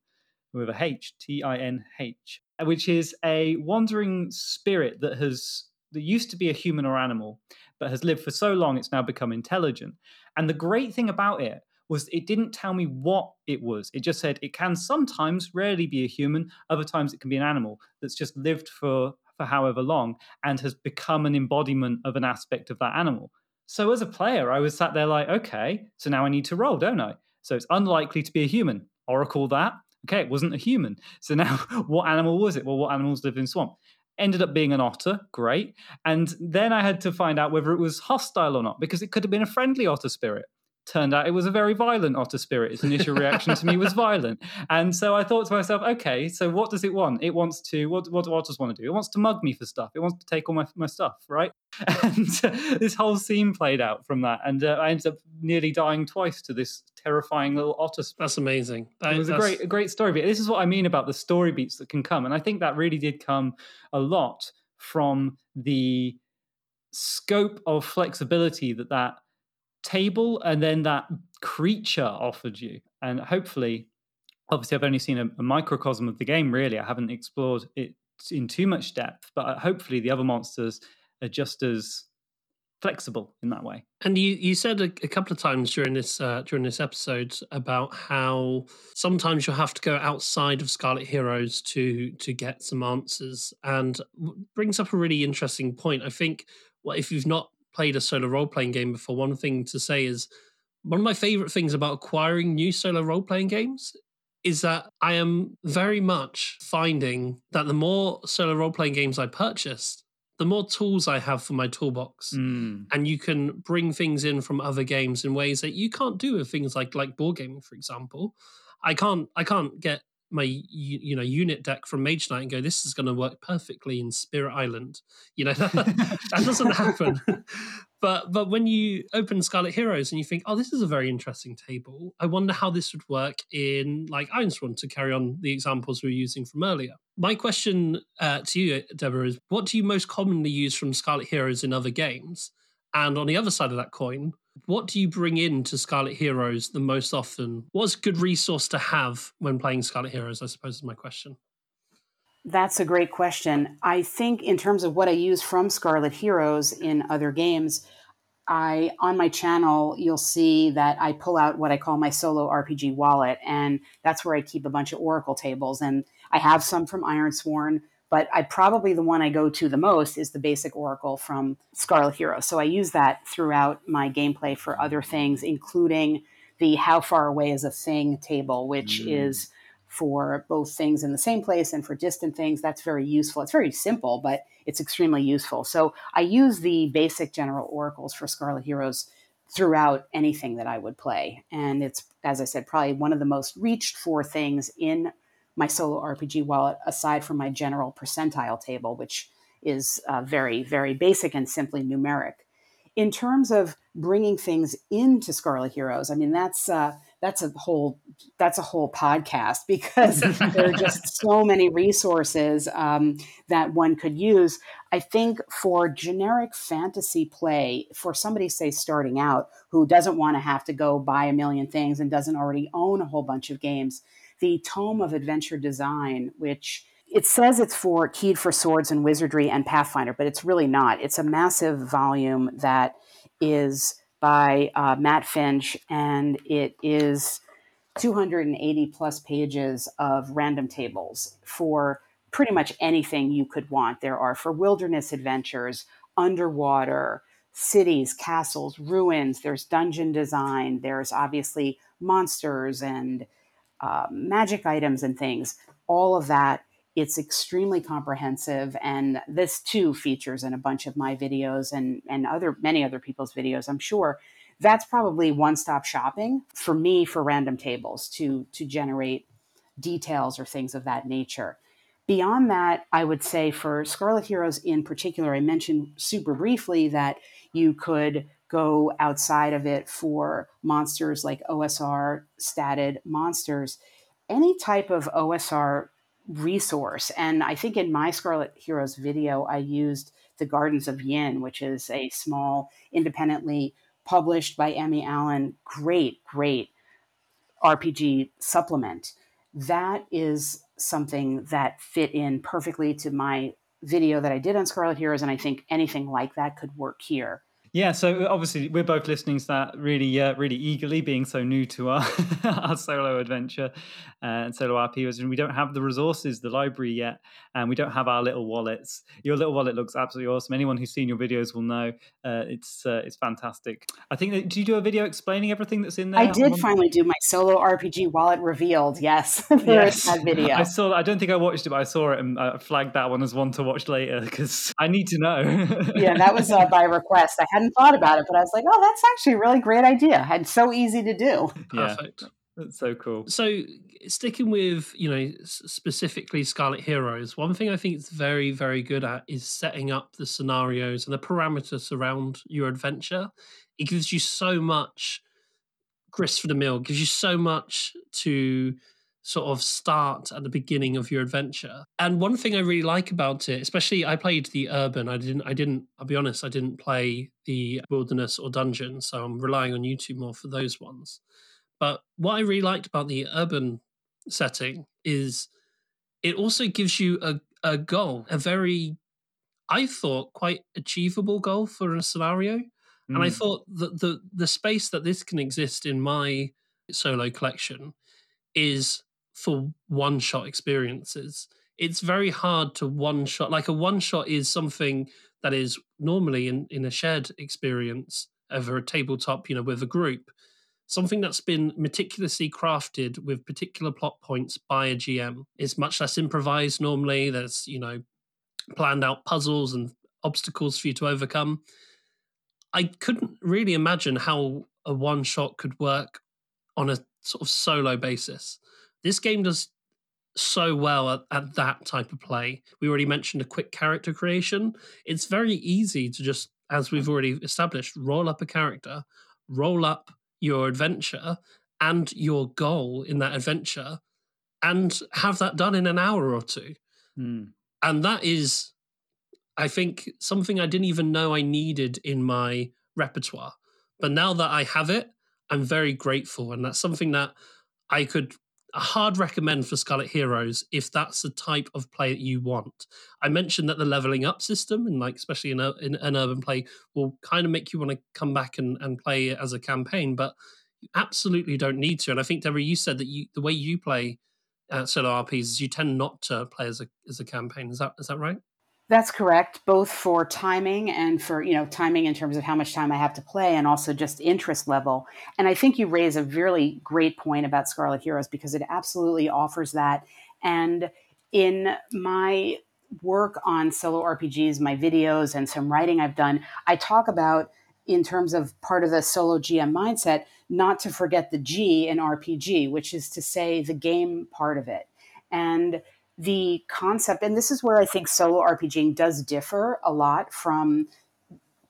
with a H, T I N H, which is a wandering spirit that has that used to be a human or animal, but has lived for so long it's now become intelligent. And the great thing about it was it didn't tell me what it was. It just said it can sometimes, rarely be a human, other times it can be an animal that's just lived for, for however long and has become an embodiment of an aspect of that animal. So as a player, I was sat there like, okay, so now I need to roll, don't I? So it's unlikely to be a human. Oracle that. Okay, it wasn't a human. So now what animal was it? Well, what animals live in swamp? Ended up being an otter, great. And then I had to find out whether it was hostile or not, because it could have been a friendly otter spirit. Turned out it was a very violent otter spirit. Its initial reaction to me was violent. And so I thought to myself, okay, so what does it want? It wants to, what, what do otters want to do? It wants to mug me for stuff. It wants to take all my, my stuff, right? And uh, this whole scene played out from that. And uh, I ended up nearly dying twice to this terrifying little otter. Spirit. That's amazing. That, it was a great, a great story beat. This is what I mean about the story beats that can come. And I think that really did come a lot from the scope of flexibility that that table and then that creature offered you. And hopefully, obviously, I've only seen a, a microcosm of the game, really. I haven't explored it in too much depth, but uh, hopefully, the other monsters are just as flexible in that way. And you, you said a, a couple of times during this uh, during this episode about how sometimes you'll have to go outside of Scarlet Heroes to to get some answers, and brings up a really interesting point. I think well, if you've not played a solo role playing game before, one thing to say is one of my favorite things about acquiring new solo role playing games is that I am very much finding that the more solo role playing games I purchase, the more tools I have for my toolbox. Mm. And you can bring things in from other games in ways that you can't do with things like like board gaming, for example. I can't I can't get my you know unit deck from Mage Knight and go, this is going to work perfectly in Spirit Island. You know that, that doesn't happen. but but when you open Scarlet Heroes and you think, oh, this is a very interesting table. I wonder how this would work in like Ironsworn to carry on the examples we were using from earlier. My question uh, to you, Deborah, is what do you most commonly use from Scarlet Heroes in other games? And on the other side of that coin, what do you bring into Scarlet Heroes the most often? What's a good resource to have when playing Scarlet Heroes? I suppose is my question. That's a great question. I think in terms of what I use from Scarlet Heroes in other games, I on my channel you'll see that I pull out what I call my solo RPG wallet, and that's where I keep a bunch of Oracle tables. And I have some from Ironsworn, but I probably the one I go to the most is the basic Oracle from Scarlet Hero. So I use that throughout my gameplay for other things, including the how far away is a thing table, which mm. is for both things in the same place and for distant things. That's very useful. It's very simple, but it's extremely useful. So I use the basic general oracles for Scarlet Heroes throughout anything that I would play. And it's, as I said, probably one of the most reached for things in my solo RPG wallet, aside from my general percentile table, which is uh, very, very basic and simply numeric. In terms of bringing things into Scarlet Heroes, I mean that's uh, that's a whole that's a whole podcast because there are just so many resources um, that one could use. I think for generic fantasy play, for somebody say starting out who doesn't want to have to go buy a million things and doesn't already own a whole bunch of games, the Tome of Adventure Design, which it says it's for keyed for swords and wizardry and Pathfinder, but it's really not. It's a massive volume that is by uh, Matt Finch, and it is 280 plus pages of random tables for pretty much anything you could want. There are for wilderness adventures, underwater, cities, castles, ruins. There's dungeon design. There's obviously monsters and uh, magic items and things, all of that. It's extremely comprehensive, and this too features in a bunch of my videos and and other many other people's videos. I'm sure that's probably one stop shopping for me for random tables to to generate details or things of that nature. Beyond that, I would say for Scarlet Heroes in particular, I mentioned super briefly that you could go outside of it for monsters like OSR statted monsters, any type of OSR resource. And I think in my Scarlet Heroes video, I used the Gardens of Ynn, which is a small, independently published by Emmy Allen, great, great RPG supplement. That is something that fit in perfectly to my video that I did on Scarlet Heroes, and I think anything like that could work here. Yeah, so obviously we're both listening to that really, uh, really eagerly, being so new to our our solo adventure uh, and solo RPs, and we don't have the resources, the library yet, and we don't have our little wallets. Your little wallet looks absolutely awesome. Anyone who's seen your videos will know uh, it's uh, it's fantastic. I think that, did you do a video explaining everything that's in there? I did finally do my solo RPG wallet revealed. Yes, there yes. that video. I saw. I don't think I watched it, but I saw it and I flagged that one as one to watch later because I need to know. yeah, that was uh, by request. I had hadn't thought about it, but I was like, oh, that's actually a really great idea. And so easy to do. Perfect. Yeah, that's so cool. So, sticking with you know specifically Scarlet Heroes, one thing I think it's very very good at is setting up the scenarios and the parameters around your adventure. It gives you so much grist for the mill. Gives you so much to sort of start at the beginning of your adventure. And one thing I really like about it, especially I played the urban, I didn't I didn't I'll be honest, I didn't play the wilderness or dungeon, so I'm relying on YouTube more for those ones. But what I really liked about the urban setting is it also gives you a, a goal, a very I thought quite achievable goal for a scenario. Mm. And I thought that the the space that this can exist in my solo collection is for one shot experiences. It's very hard to one shot. Like a one shot is something that is normally in, in a shared experience over a tabletop, you know, with a group. Something that's been meticulously crafted with particular plot points by a GM is much less improvised normally. There's, you know, planned out puzzles and obstacles for you to overcome. I couldn't really imagine how a one shot could work on a sort of solo basis. This game does so well at, at, that type of play. We already mentioned a quick character creation. It's very easy to just, as we've already established, roll up a character, roll up your adventure and your goal in that adventure, and have that done in an hour or two. Mm. And that is, I think, something I didn't even know I needed in my repertoire. But now that I have it, I'm very grateful. And that's something that I could a hard recommend for Scarlet Heroes if that's the type of play that you want. I mentioned that the leveling up system and like especially in, a, in an urban play will kind of make you want to come back and, and play as a campaign, but you absolutely don't need to. And I think Deborah, you said that you the way you play uh, solo RPs is you tend not to play as a as a campaign. Is that is that right? That's correct, both for timing and for, you know, timing in terms of how much time I have to play and also just interest level. And I think you raise a really great point about Scarlet Heroes because it absolutely offers that. And in my work on solo RPGs, my videos, and some writing I've done, I talk about in terms of part of the solo GM mindset, not to forget the G in RPG, which is to say the game part of it. And the concept, and this is where I think solo RPGing does differ a lot from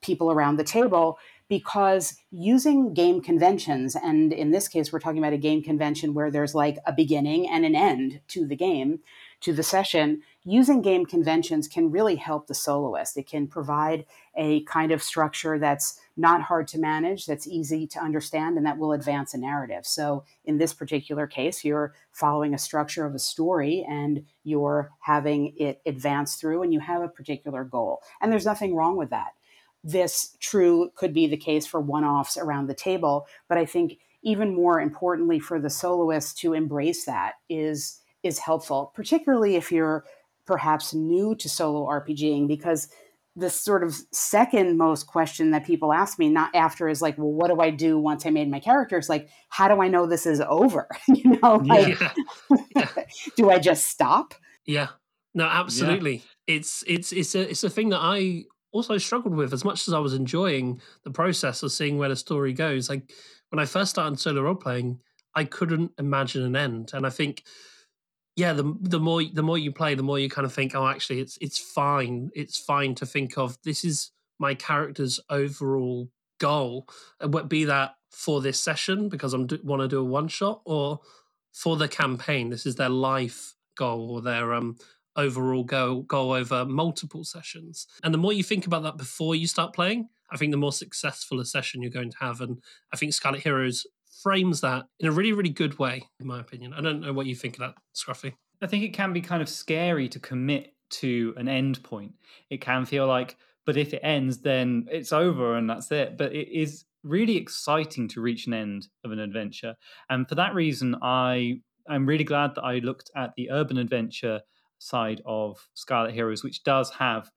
people around the table because using game conventions, and in this case, we're talking about a game convention where there's like a beginning and an end to the game, to the session, using game conventions can really help the soloist. It can provide a kind of structure that's not hard to manage, that's easy to understand, and that will advance a narrative. So, in this particular case, you're following a structure of a story and you're having it advance through, and you have a particular goal. And there's nothing wrong with that. This true could be the case for one offs around the table, but I think even more importantly for the soloist to embrace that is is helpful particularly if you're perhaps new to solo RPGing because the sort of second most question that people ask me not after is like well what do i do once i made my characters like how do i know this is over? You know like yeah. do i just stop? Yeah. No absolutely. Yeah. it's it's it's a it's a thing that i also struggled with as much as i was enjoying the process of seeing where the story goes. Like when i first started solo role playing i couldn't imagine an end and i think yeah, the the more the more you play, the more you kind of think, oh, actually, it's it's fine. It's fine to think of this is my character's overall goal, be that for this session because I'm want to do a one shot, or for the campaign. This is their life goal or their um overall goal goal over multiple sessions. And the more you think about that before you start playing, I think the more successful a session you're going to have. And I think Scarlet Heroes frames that in a really, really good way, in my opinion. I don't know what you think of that, Scruffy. I think it can be kind of scary to commit to an end point. It can feel like, but if it ends, then it's over and that's it. But it is really exciting to reach an end of an adventure. And for that reason, I I'm really glad that I looked at the urban adventure side of Scarlet Heroes, which does have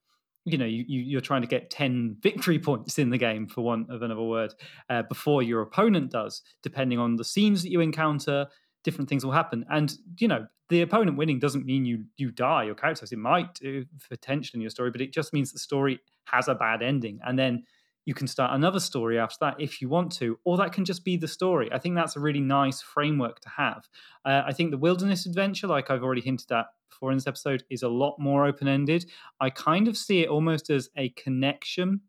you know you, you're trying to get 10 victory points in the game for want of another word uh, before your opponent does depending on the scenes that you encounter different things will happen and you know the opponent winning doesn't mean you you die your character it might do for tension in your story but it just means the story has a bad ending and then you can start another story after that if you want to, or that can just be the story. I think that's a really nice framework to have. Uh, I think the wilderness adventure, like I've already hinted at before in this episode, is a lot more open ended. I kind of see it almost as a connection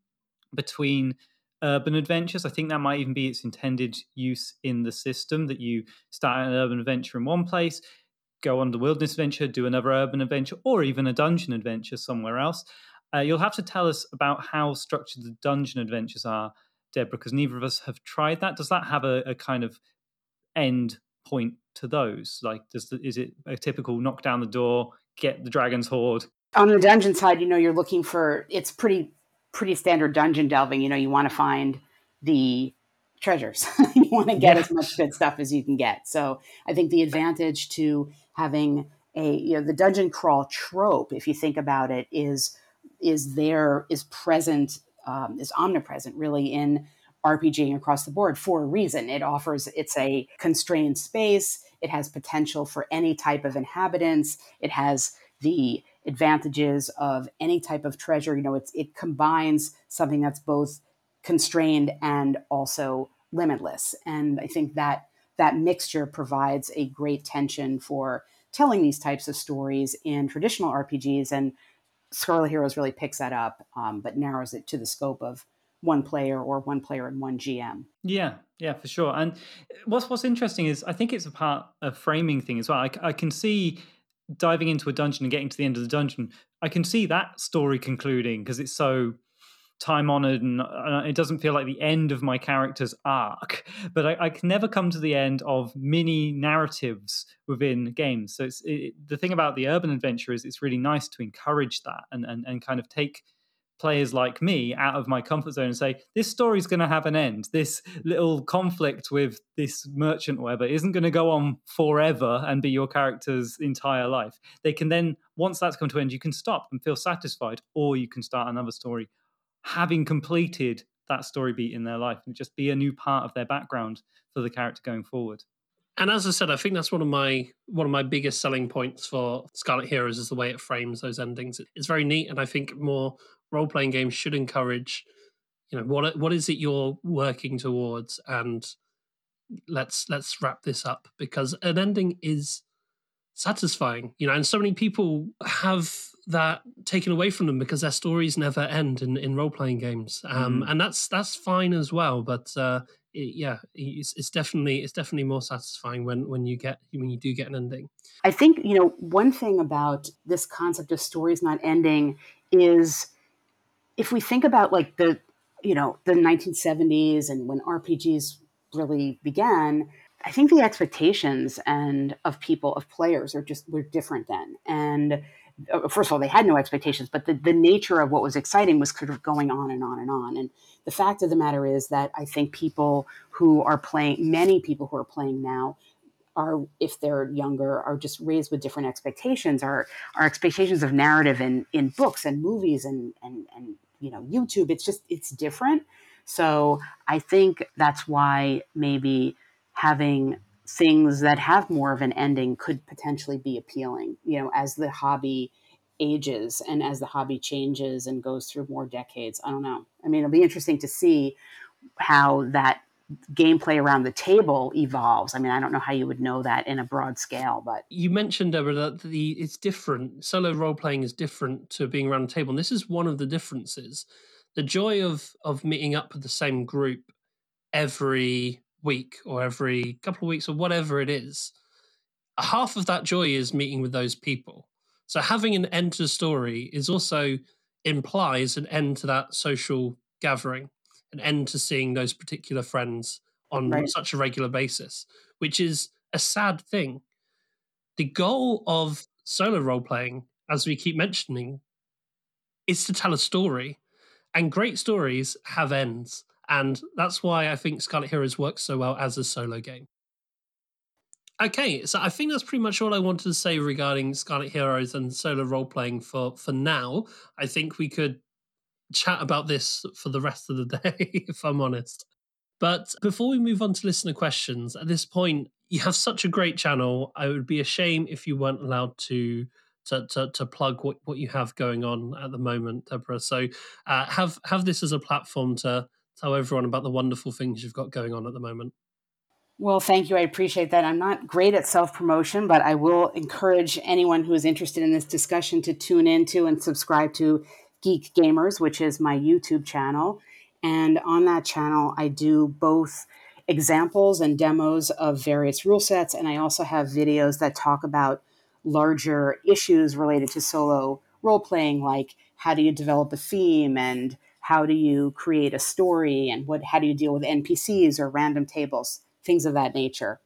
between urban adventures. I think that might even be its intended use in the system that you start an urban adventure in one place, go on the wilderness adventure, do another urban adventure, or even a dungeon adventure somewhere else. Uh, you'll have to tell us about how structured the dungeon adventures are, Deborah, because neither of us have tried that. Does that have a, a kind of end point to those? Like, does the, is it a typical knock down the door, get the dragon's hoard? On the dungeon side, you know, you're looking for it's pretty pretty standard dungeon delving. You know, you want to find the treasures. you want to get yeah. as much good stuff as you can get. So I think the advantage to having a you know the dungeon crawl trope, if you think about it, is is there is present um, is omnipresent really in RPGing across the board for a reason. It offers it's a constrained space. It has potential for any type of inhabitants. It has the advantages of any type of treasure. You know, it's it combines something that's both constrained and also limitless. And I think that that mixture provides a great tension for telling these types of stories in traditional RPGs. And Scarlet Heroes really picks that up, um, but narrows it to the scope of one player or one player and one GM. Yeah, yeah, for sure. And what's what's interesting is I think it's a part of framing thing as well. I, I can see diving into a dungeon and getting to the end of the dungeon. I can see that story concluding because it's so time honored and uh, it doesn't feel like the end of my character's arc but I, I can never come to the end of mini narratives within games so it's it, the thing about the urban adventure is it's really nice to encourage that and, and, and kind of take players like me out of my comfort zone and say this story's going to have an end this little conflict with this merchant whatever isn't going to go on forever and be your character's entire life they can then once that's come to an end you can stop and feel satisfied or you can start another story having completed that story beat in their life and just be a new part of their background for the character going forward. And as I said, I think that's one of my one of my biggest selling points for Scarlet Heroes is the way it frames those endings. It's very neat, and I think more role playing games should encourage, you know, what what is it you're working towards, and let's let's wrap this up because an ending is satisfying, you know, and so many people have that taken away from them because their stories never end in, in role playing games, um, mm. and that's that's fine as well. But uh, it, yeah, it's, it's definitely it's definitely more satisfying when when you get when you do get an ending. I think you know one thing about this concept of stories not ending is if we think about like the you know the 1970s and when RPGs really began I think the expectations and of people of players are just were different then. And uh, first of all, they had no expectations, but the, the nature of what was exciting was sort of going on and on and on. And the fact of the matter is that I think people who are playing, many people who are playing now, are if they're younger are just raised with different expectations our our expectations of narrative in in books and movies and and and you know youtube it's just it's different so i think that's why maybe having things that have more of an ending could potentially be appealing, you know, as the hobby ages and as the hobby changes and goes through more decades. I don't know. I mean, it'll be interesting to see how that gameplay around the table evolves. I mean, I don't know how you would know that in a broad scale, but you mentioned Deborah that the it's different. Solo role playing is different to being around the table, and this is one of the differences. The joy of of meeting up with the same group every week or every couple of weeks or whatever it is, half of that joy is meeting with those people. So having an end to the story is also implies an end to that social gathering, an end to seeing those particular friends on right. such a regular basis, which is a sad thing. The goal of solo role playing, as we keep mentioning, is to tell a story. And great stories have ends. And that's why I think Scarlet Heroes works so well as a solo game. Okay, so I think that's pretty much all I wanted to say regarding Scarlet Heroes and solo role playing for for now. I think we could chat about this for the rest of the day, if I'm honest. But before we move on to listener questions, at this point, you have such a great channel. I would be a shame if you weren't allowed to to, to, to plug what, what you have going on at the moment, Deborah. So uh, have have this as a platform to tell everyone about the wonderful things you've got going on at the moment. Well, thank you. I appreciate that. I'm not great at self promotion, but I will encourage anyone who is interested in this discussion to tune into and subscribe to Geek Gamers, which is my YouTube channel. And on that channel, I do both examples and demos of various rule sets, and I also have videos that talk about larger issues related to solo role playing, like how do you develop a theme and how do you create a story and what how do you deal with NPCs or random tables, things of that nature.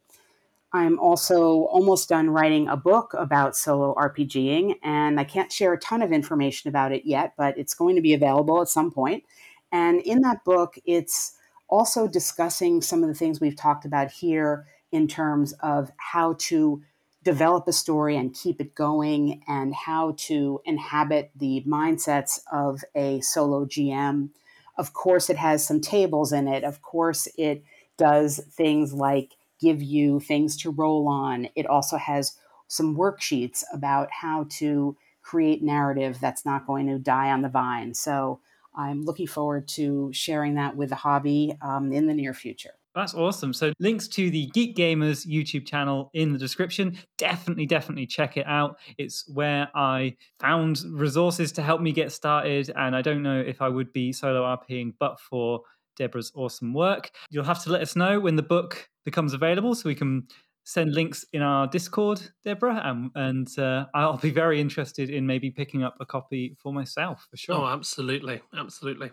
I'm also almost done writing a book about solo RPGing, and I can't share a ton of information about it yet, but it's going to be available at some point. And in that book, it's also discussing some of the things we've talked about here in terms of how to develop a story and keep it going and how to inhabit the mindsets of a solo GM. Of course, it has some tables in it. Of course, it does things like give you things to roll on. It also has some worksheets about how to create narrative that's not going to die on the vine. So I'm looking forward to sharing that with the hobby um, in the near future. That's awesome. So, links to the Geek Gamers YouTube channel in the description. Definitely, definitely check it out. It's where I found resources to help me get started. And I don't know if I would be solo RPing but for Deborah's awesome work. You'll have to let us know when the book becomes available so we can send links in our Discord, Deborah, and, and uh, I'll be very interested in maybe picking up a copy for myself for sure. Oh, absolutely, absolutely,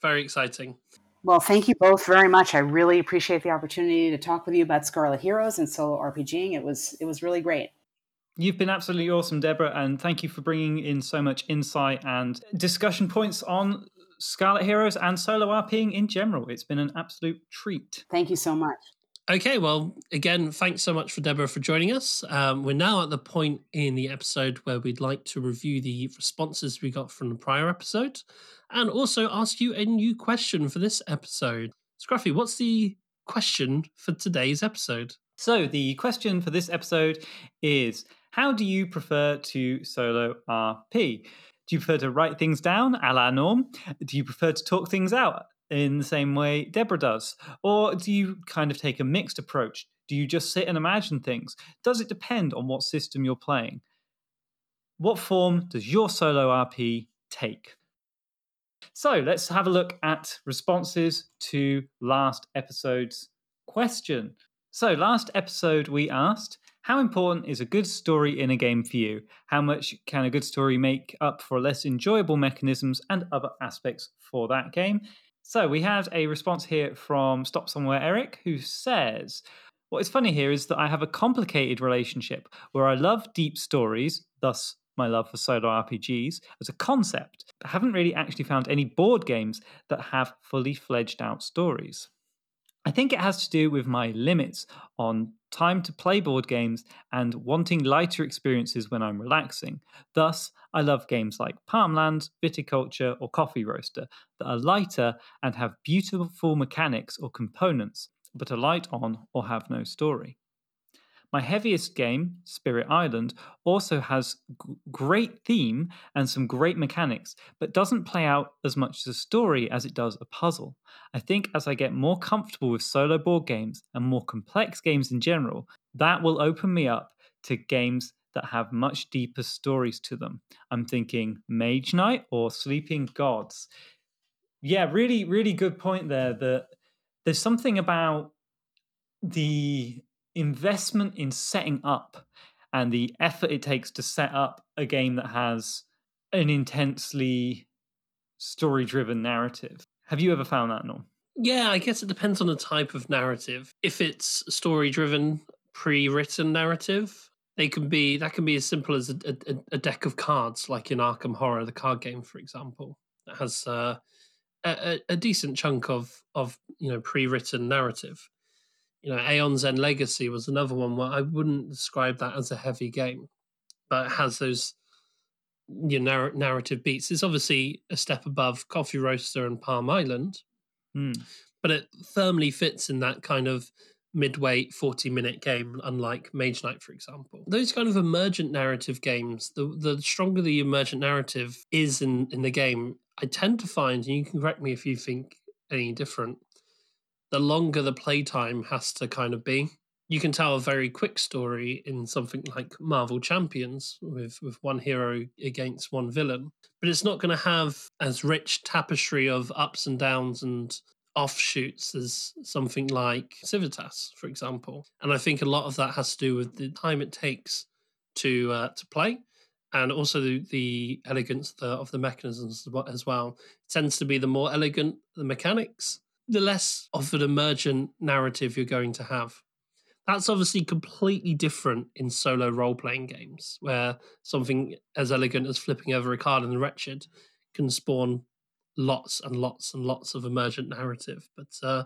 very exciting. Well, thank you both very much. I really appreciate the opportunity to talk with you about Scarlet Heroes and solo RPGing. It was it was really great. You've been absolutely awesome, Deborah, and thank you for bringing in so much insight and discussion points on Scarlet Heroes and solo RPing in general. It's been an absolute treat. Thank you so much. Okay, well, again, thanks so much for Deborah for joining us. Um, we're now at the point in the episode where we'd like to review the responses we got from the prior episode and also ask you a new question for this episode. Scruffy, what's the question for today's episode? So, the question for this episode is How do you prefer to solo RP? Do you prefer to write things down a la norm? Do you prefer to talk things out in the same way Deborah does? Or do you kind of take a mixed approach? Do you just sit and imagine things? Does it depend on what system you're playing? What form does your solo RP take? So let's have a look at responses to last episode's question. So, last episode we asked, how important is a good story in a game for you? How much can a good story make up for less enjoyable mechanisms and other aspects for that game? So we have a response here from Stop Somewhere Eric, who says, What is funny here is that I have a complicated relationship where I love deep stories, thus my love for solo RPGs, as a concept, but haven't really actually found any board games that have fully fledged out stories. I think it has to do with my limits on time to play board games and wanting lighter experiences when I'm relaxing. Thus, I love games like Palm Island, Viticulture, or Coffee Roaster that are lighter and have beautiful mechanics or components, but are light on or have no story. My heaviest game, Spirit Island, also has g- great theme and some great mechanics, but doesn't play out as much as a story as it does a puzzle. I think as I get more comfortable with solo board games and more complex games in general, that will open me up to games that have much deeper stories to them. I'm thinking Mage Knight or Sleeping Gods. Yeah, really, really good point there. That there's something about the investment in setting up and the effort it takes to set up a game that has an intensely story driven narrative. Have you ever found that, Norm? Yeah, I guess it depends on the type of narrative. If it's story driven, pre written narrative, they can be that can be as simple as a, a, a, deck of cards, like in Arkham Horror, the card game, for example, that has uh, a, a decent chunk of of you know pre written narrative you know, Aeon's End Legacy was another one where I wouldn't describe that as a heavy game, but it has those your narr- narrative beats. It's obviously a step above Coffee Roaster and Palm Island, mm. but it firmly fits in that kind of mid-weight 40 minute game unlike mage knight for example those kind of emergent narrative games the the stronger the emergent narrative is in in the game i tend to find and you can correct me if you think any different the longer the playtime has to kind of be you can tell a very quick story in something like Marvel Champions with with one hero against one villain, but it's not going to have as rich tapestry of ups and downs and offshoots as something like Civitas, for example. And I think a lot of that has to do with the time it takes to uh, to play, and also the, the elegance of the, of the mechanisms as well. It tends to be the more elegant the mechanics, the less of an emergent narrative you're going to have. That's obviously completely different in solo role playing games, where something as elegant as flipping over a card in the Wretched can spawn lots and lots and lots of emergent narrative. But uh,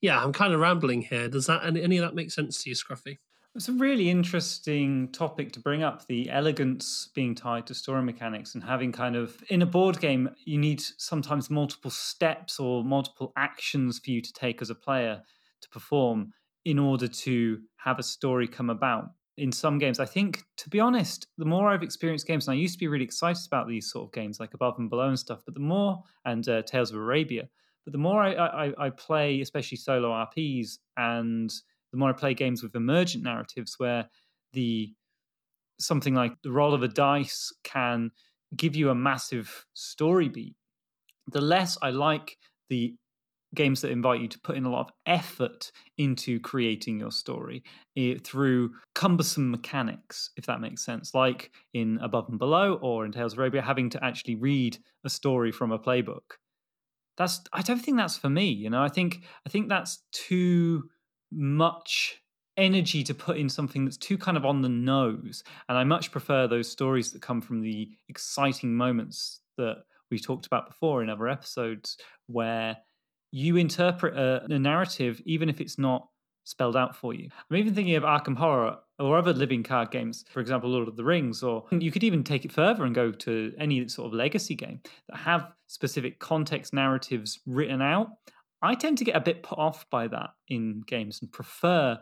yeah, I'm kind of rambling here. Does that any, any of that make sense to you, Scruffy? It's a really interesting topic to bring up the elegance being tied to story mechanics and having kind of in a board game, you need sometimes multiple steps or multiple actions for you to take as a player to perform in order to have a story come about. In some games, I think, to be honest, the more I've experienced games, and I used to be really excited about these sort of games like Above and Below and stuff, but the more, and uh, Tales of Arabia, but the more I, I, I play, especially solo RPs, and the more I play games with emergent narratives where the something like the roll of a dice can give you a massive story beat, the less I like the games that invite you to put in a lot of effort into creating your story eh, through cumbersome mechanics, if that makes sense. Like in Above and Below or in Tales of Arabia, having to actually read a story from a playbook. That's I don't think that's for me. You know, I think I think that's too much energy to put in something that's too kind of on the nose. And I much prefer those stories that come from the exciting moments that we talked about before in other episodes where you interpret a, a, narrative even if it's not spelled out for you. I'm even thinking of Arkham Horror or other living card games, for example, Lord of the Rings, or you could even take it further and go to any sort of legacy game that have specific context narratives written out. I tend to get a bit put off by that in games and prefer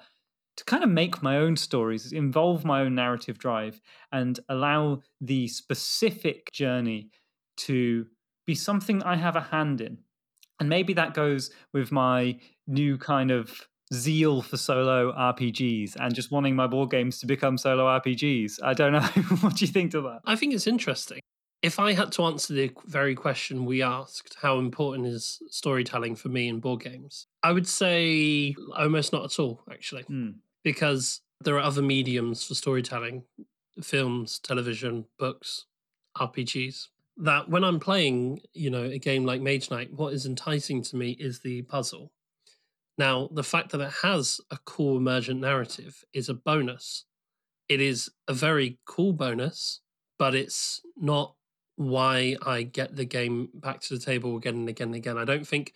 to kind of make my own stories, involve my own narrative drive, and allow the specific journey to be something I have a hand in and maybe that goes with my new kind of zeal for solo RPGs and just wanting my board games to become solo RPGs. I don't know. what do you think to that? I think it's interesting. If I had to answer the very question we asked, how important is storytelling for me in board games? I would say almost not at all, actually, mm. because there are other mediums for storytelling films, television, books, RPGs that when I'm playing, you know, a game like Mage Knight, what is enticing to me is the puzzle. Now, the fact that it has a cool emergent narrative is a bonus. It is a very cool bonus, but it's not why I get the game back to the table again and again and again. I don't think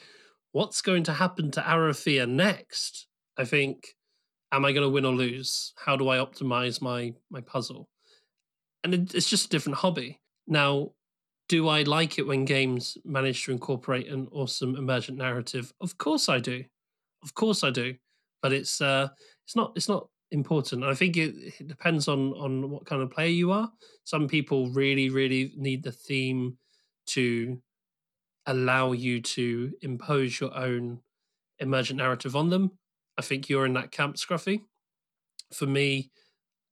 what's going to happen to Arythea next. I think, am I going to win or lose? How do I optimize my my puzzle? And it, it's just a different hobby. Now, do I like it when games manage to incorporate an awesome emergent narrative? Of course I do. Of course I do. But it's uh it's not it's not important. I think it, it depends on on what kind of player you are. Some people really really need the theme to allow you to impose your own emergent narrative on them. I think you're in that camp, Scruffy. For me,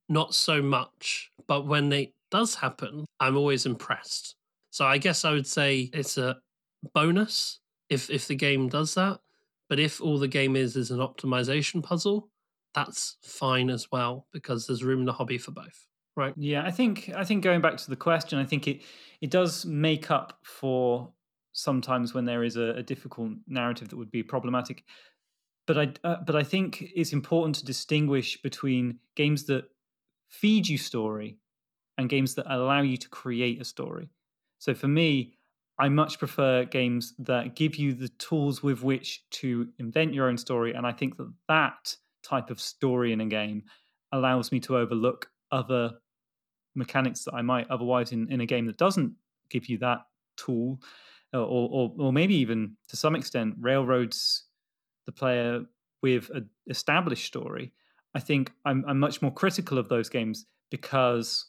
not so much. But when it does happen, I'm always impressed. So I guess I would say it's a bonus if if the game does that. But if all the game is is an optimization puzzle, that's fine as well because there's room in the hobby for both. Right. Yeah, I think I think going back to the question, I think it it does make up for sometimes when there is a, a difficult narrative that would be problematic. But I uh, but I think it's important to distinguish between games that feed you story and games that allow you to create a story. So for me, I much prefer games that give you the tools with which to invent your own story. And I think that that type of story in a game allows me to overlook other mechanics that I might otherwise in, in a game that doesn't give you that tool, uh, or, or, or maybe even to some extent railroads the player with an established story, I think I'm, I'm much more critical of those games because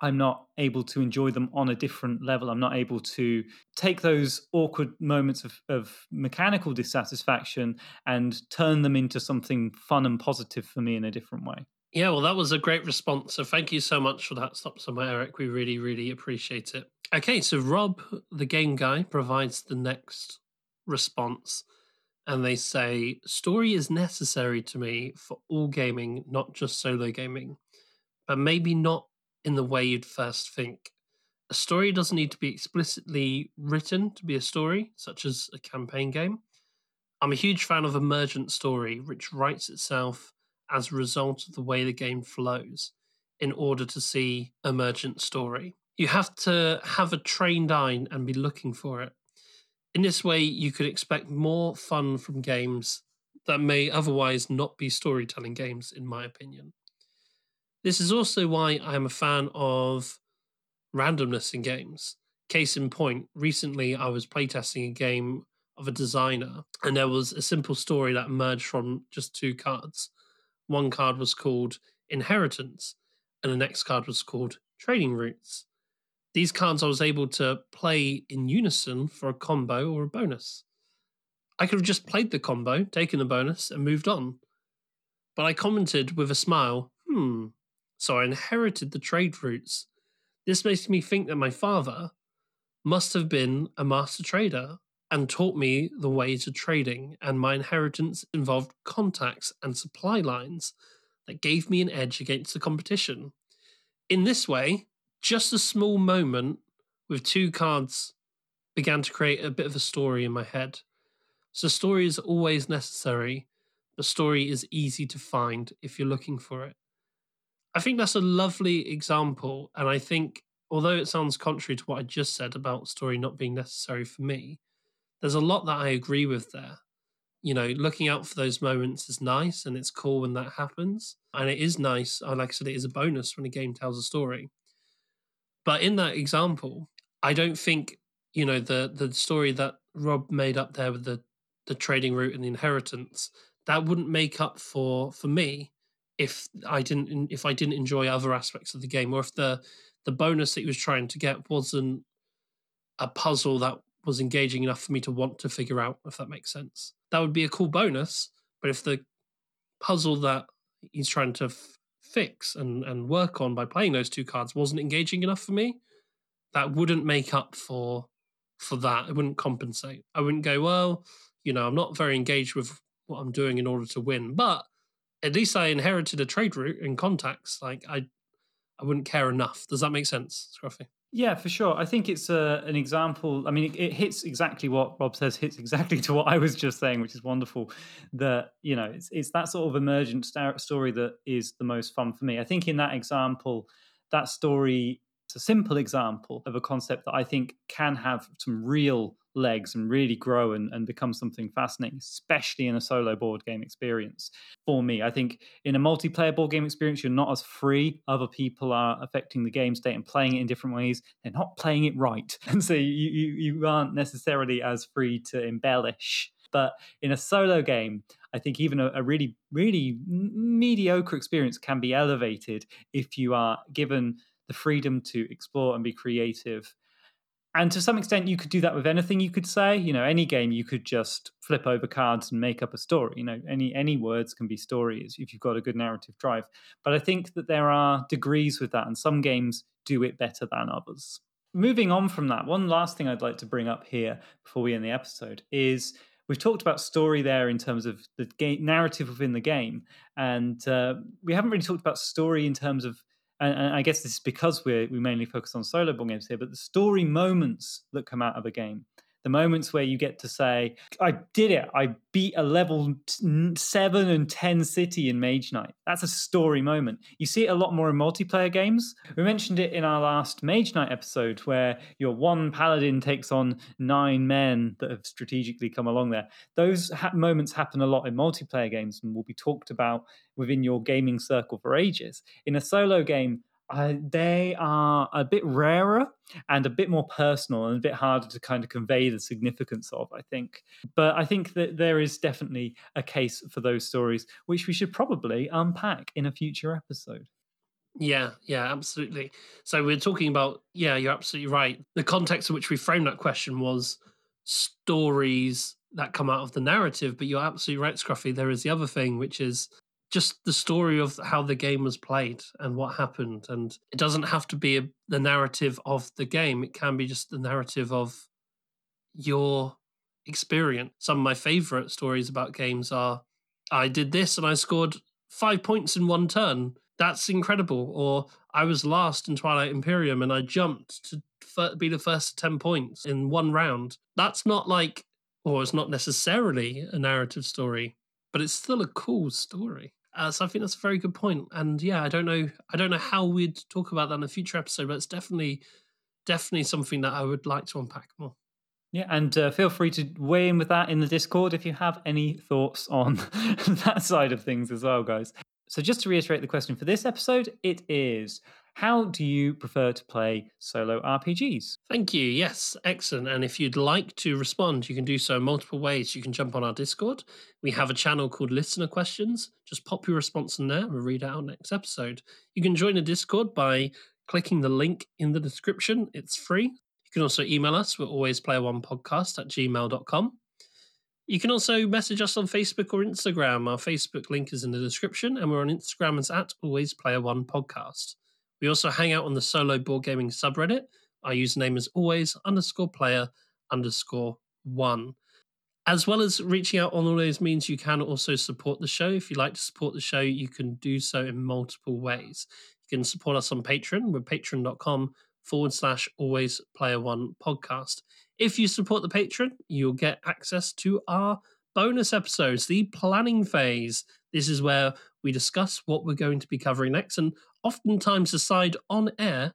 I'm not able to enjoy them on a different level. I'm not able to take those awkward moments of, of, mechanical dissatisfaction and turn them into something fun and positive for me in a different way. Yeah, well, that was a great response. So thank you so much for that stop somewhere, Eric. We really, really appreciate it. Okay, so Rob, the game guy, provides the next response. And they say, Story is necessary to me for all gaming, not just solo gaming, but maybe not in the way you'd first think. A story doesn't need to be explicitly written to be a story, such as a campaign game. I'm a huge fan of emergent story, which writes itself as a result of the way the game flows in order to see emergent story. You have to have a trained eye and be looking for it. In this way, you could expect more fun from games that may otherwise not be storytelling games, in my opinion. This is also why I am a fan of randomness in games. Case in point, recently I was playtesting a game of a designer, and there was a simple story that emerged from just two cards. One card was called Inheritance, and the next card was called Trading Routes. These cards I was able to play in unison for a combo or a bonus. I could have just played the combo, taken the bonus, and moved on. But I commented with a smile, hmm, so I inherited the trade routes. This makes me think that my father must have been a master trader and taught me the ways of trading, and my inheritance involved contacts and supply lines that gave me an edge against the competition. In this way, just a small moment with two cards began to create a bit of a story in my head. So, story is always necessary, but story is easy to find if you're looking for it. I think that's a lovely example. And I think, although it sounds contrary to what I just said about story not being necessary for me, there's a lot that I agree with there. You know, looking out for those moments is nice and it's cool when that happens. And it is nice. Uh, like I said, it is a bonus when a game tells a story. But in that example, I don't think, you know, the the story that Rob made up there with the the trading route and the inheritance, that wouldn't make up for for me if I didn't if I didn't enjoy other aspects of the game, or if the the bonus that he was trying to get wasn't a puzzle that was engaging enough for me to want to figure out, if that makes sense. That would be a cool bonus, but if the puzzle that he's trying to f- fix and, and work on by playing those two cards wasn't engaging enough for me, that wouldn't make up for for that. It wouldn't compensate. I wouldn't go, well, you know, I'm not very engaged with what I'm doing in order to win, but at least I inherited a trade route and contacts. Like I, I wouldn't care enough. Does that make sense, Scruffy? Yeah, for sure. I think it's a, an example. I mean, it, it, hits exactly what Rob says. Hits exactly to what I was just saying, which is wonderful. That you know, it's it's that sort of emergent story that is the most fun for me. I think in that example, that story it's a simple example of a concept that I think can have some real legs and really grow and, and become something fascinating, especially in a solo board game experience. For me, I think in a multiplayer board game experience, you're not as free. Other people are affecting the game state and playing it in different ways. They're not playing it right. And so you, you, you aren't necessarily as free to embellish. But in a solo game, I think even a, a, really, really mediocre experience can be elevated if you are given the freedom to explore and be creative. And to some extent, you could do that with anything. You could say, you know, any game you could just flip over cards and make up a story. You know, any any words can be stories if you've got a good narrative drive. But I think that there are degrees with that, and some games do it better than others. Moving on from that, one last thing I'd like to bring up here before we end the episode is we've talked about story there in terms of the game, narrative within the game, and uh, we haven't really talked about story in terms of and, and, I guess this is because we we mainly focus on solo board games here, but the story moments that come out of a game the moments where you get to say, I did it. I beat a level seven and 10 city in Mage Knight. That's a story moment. You see it a lot more in multiplayer games. We mentioned it in our last Mage Knight episode where your one paladin takes on nine men that have strategically come along there. Those ha- moments happen a lot in multiplayer games and will be talked about within your gaming circle for ages. In a solo game, They are a bit rarer and a bit more personal and a bit harder to kind of convey the significance of, I think. But I think that there is definitely a case for those stories, which we should probably unpack in a future episode. Yeah, yeah, absolutely. So we're talking about, yeah, you're absolutely right. The context in which we framed that question was stories that come out of the narrative, but you're absolutely right, Scruffy. There is the other thing, which is just the story of how the game was played and what happened. And it doesn't have to be a, the narrative of the game, it can be just the narrative of your experience. Some of my favorite stories about games are I did this and I scored five points in one turn. That's incredible. Or I was last in Twilight Imperium and I jumped to be the first 10 points in one round. That's not like, or it's not necessarily a narrative story, but it's still a cool story. Uh, so I think that's a very good point. And yeah, I don't know, I don't know how we'd talk about that in a future episode, but it's definitely, definitely something that I would like to unpack more. Yeah, and uh, feel free to weigh in with that in the Discord if you have any thoughts on that side of things as well, guys. So, just to reiterate the question for this episode, it is how do you prefer to play solo RPGs? Thank you. Yes, excellent. And if you'd like to respond, you can do so multiple ways. You can jump on our Discord. We have a channel called Listener Questions. Just pop your response in there. and We'll read out next episode. You can join the Discord by clicking the link in the description. It's free. You can also email us. We're always player one podcast at gmail.com. You can also message us on Facebook or Instagram. Our Facebook link is in the description, and we're on Instagram as at Always Player One Podcast. We also hang out on the solo board gaming subreddit. Our username is always underscore player underscore one. As well as reaching out on all those means, you can also support the show. If you'd like to support the show, you can do so in multiple ways. You can support us on Patreon. We're patreon.com forward slash always player one podcast. If you support the Patreon, you'll get access to our bonus episodes, the planning phase. This is where we discuss what we're going to be covering next and oftentimes decide on air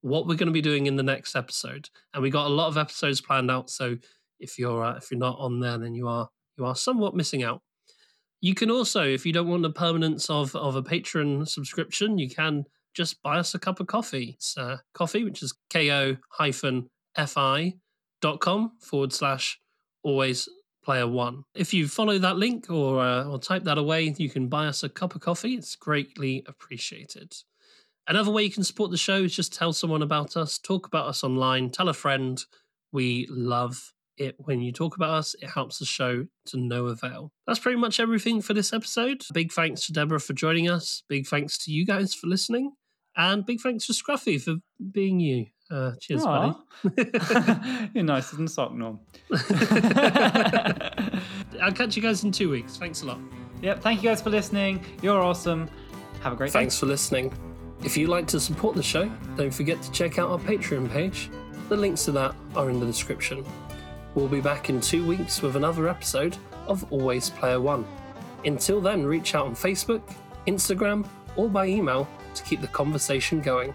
what we're going to be doing in the next episode. And we got a lot of episodes planned out, so if you're uh, if you're not on there, then you are you are somewhat missing out. You can also, if you don't want the permanence of of a Patreon subscription, you can just buy us a cup of coffee. It's uh, coffee, which is ko hyphen fi dot com forward slash always player one. If you follow that link or uh, or type that away, you can buy us a cup of coffee. It's greatly appreciated. Another way you can support the show is just tell someone about us, talk about us online, tell a friend. We love it when you talk about us. It helps the show to no avail. That's pretty much everything for this episode. Big thanks to Deborah for joining us. Big thanks to you guys for listening. And big thanks to Scruffy for being you. Uh, cheers, Aww. buddy. You're nicer than sock norm. I'll catch you guys in two weeks. Thanks a lot. Yep. Thank you guys for listening. You're awesome. Have a great Thanks day. for listening. If you'd like to support the show, don't forget to check out our Patreon page. The links to that are in the description. We'll be back in two weeks with another episode of Always Player One. Until then, reach out on Facebook, Instagram, or by email to keep the conversation going.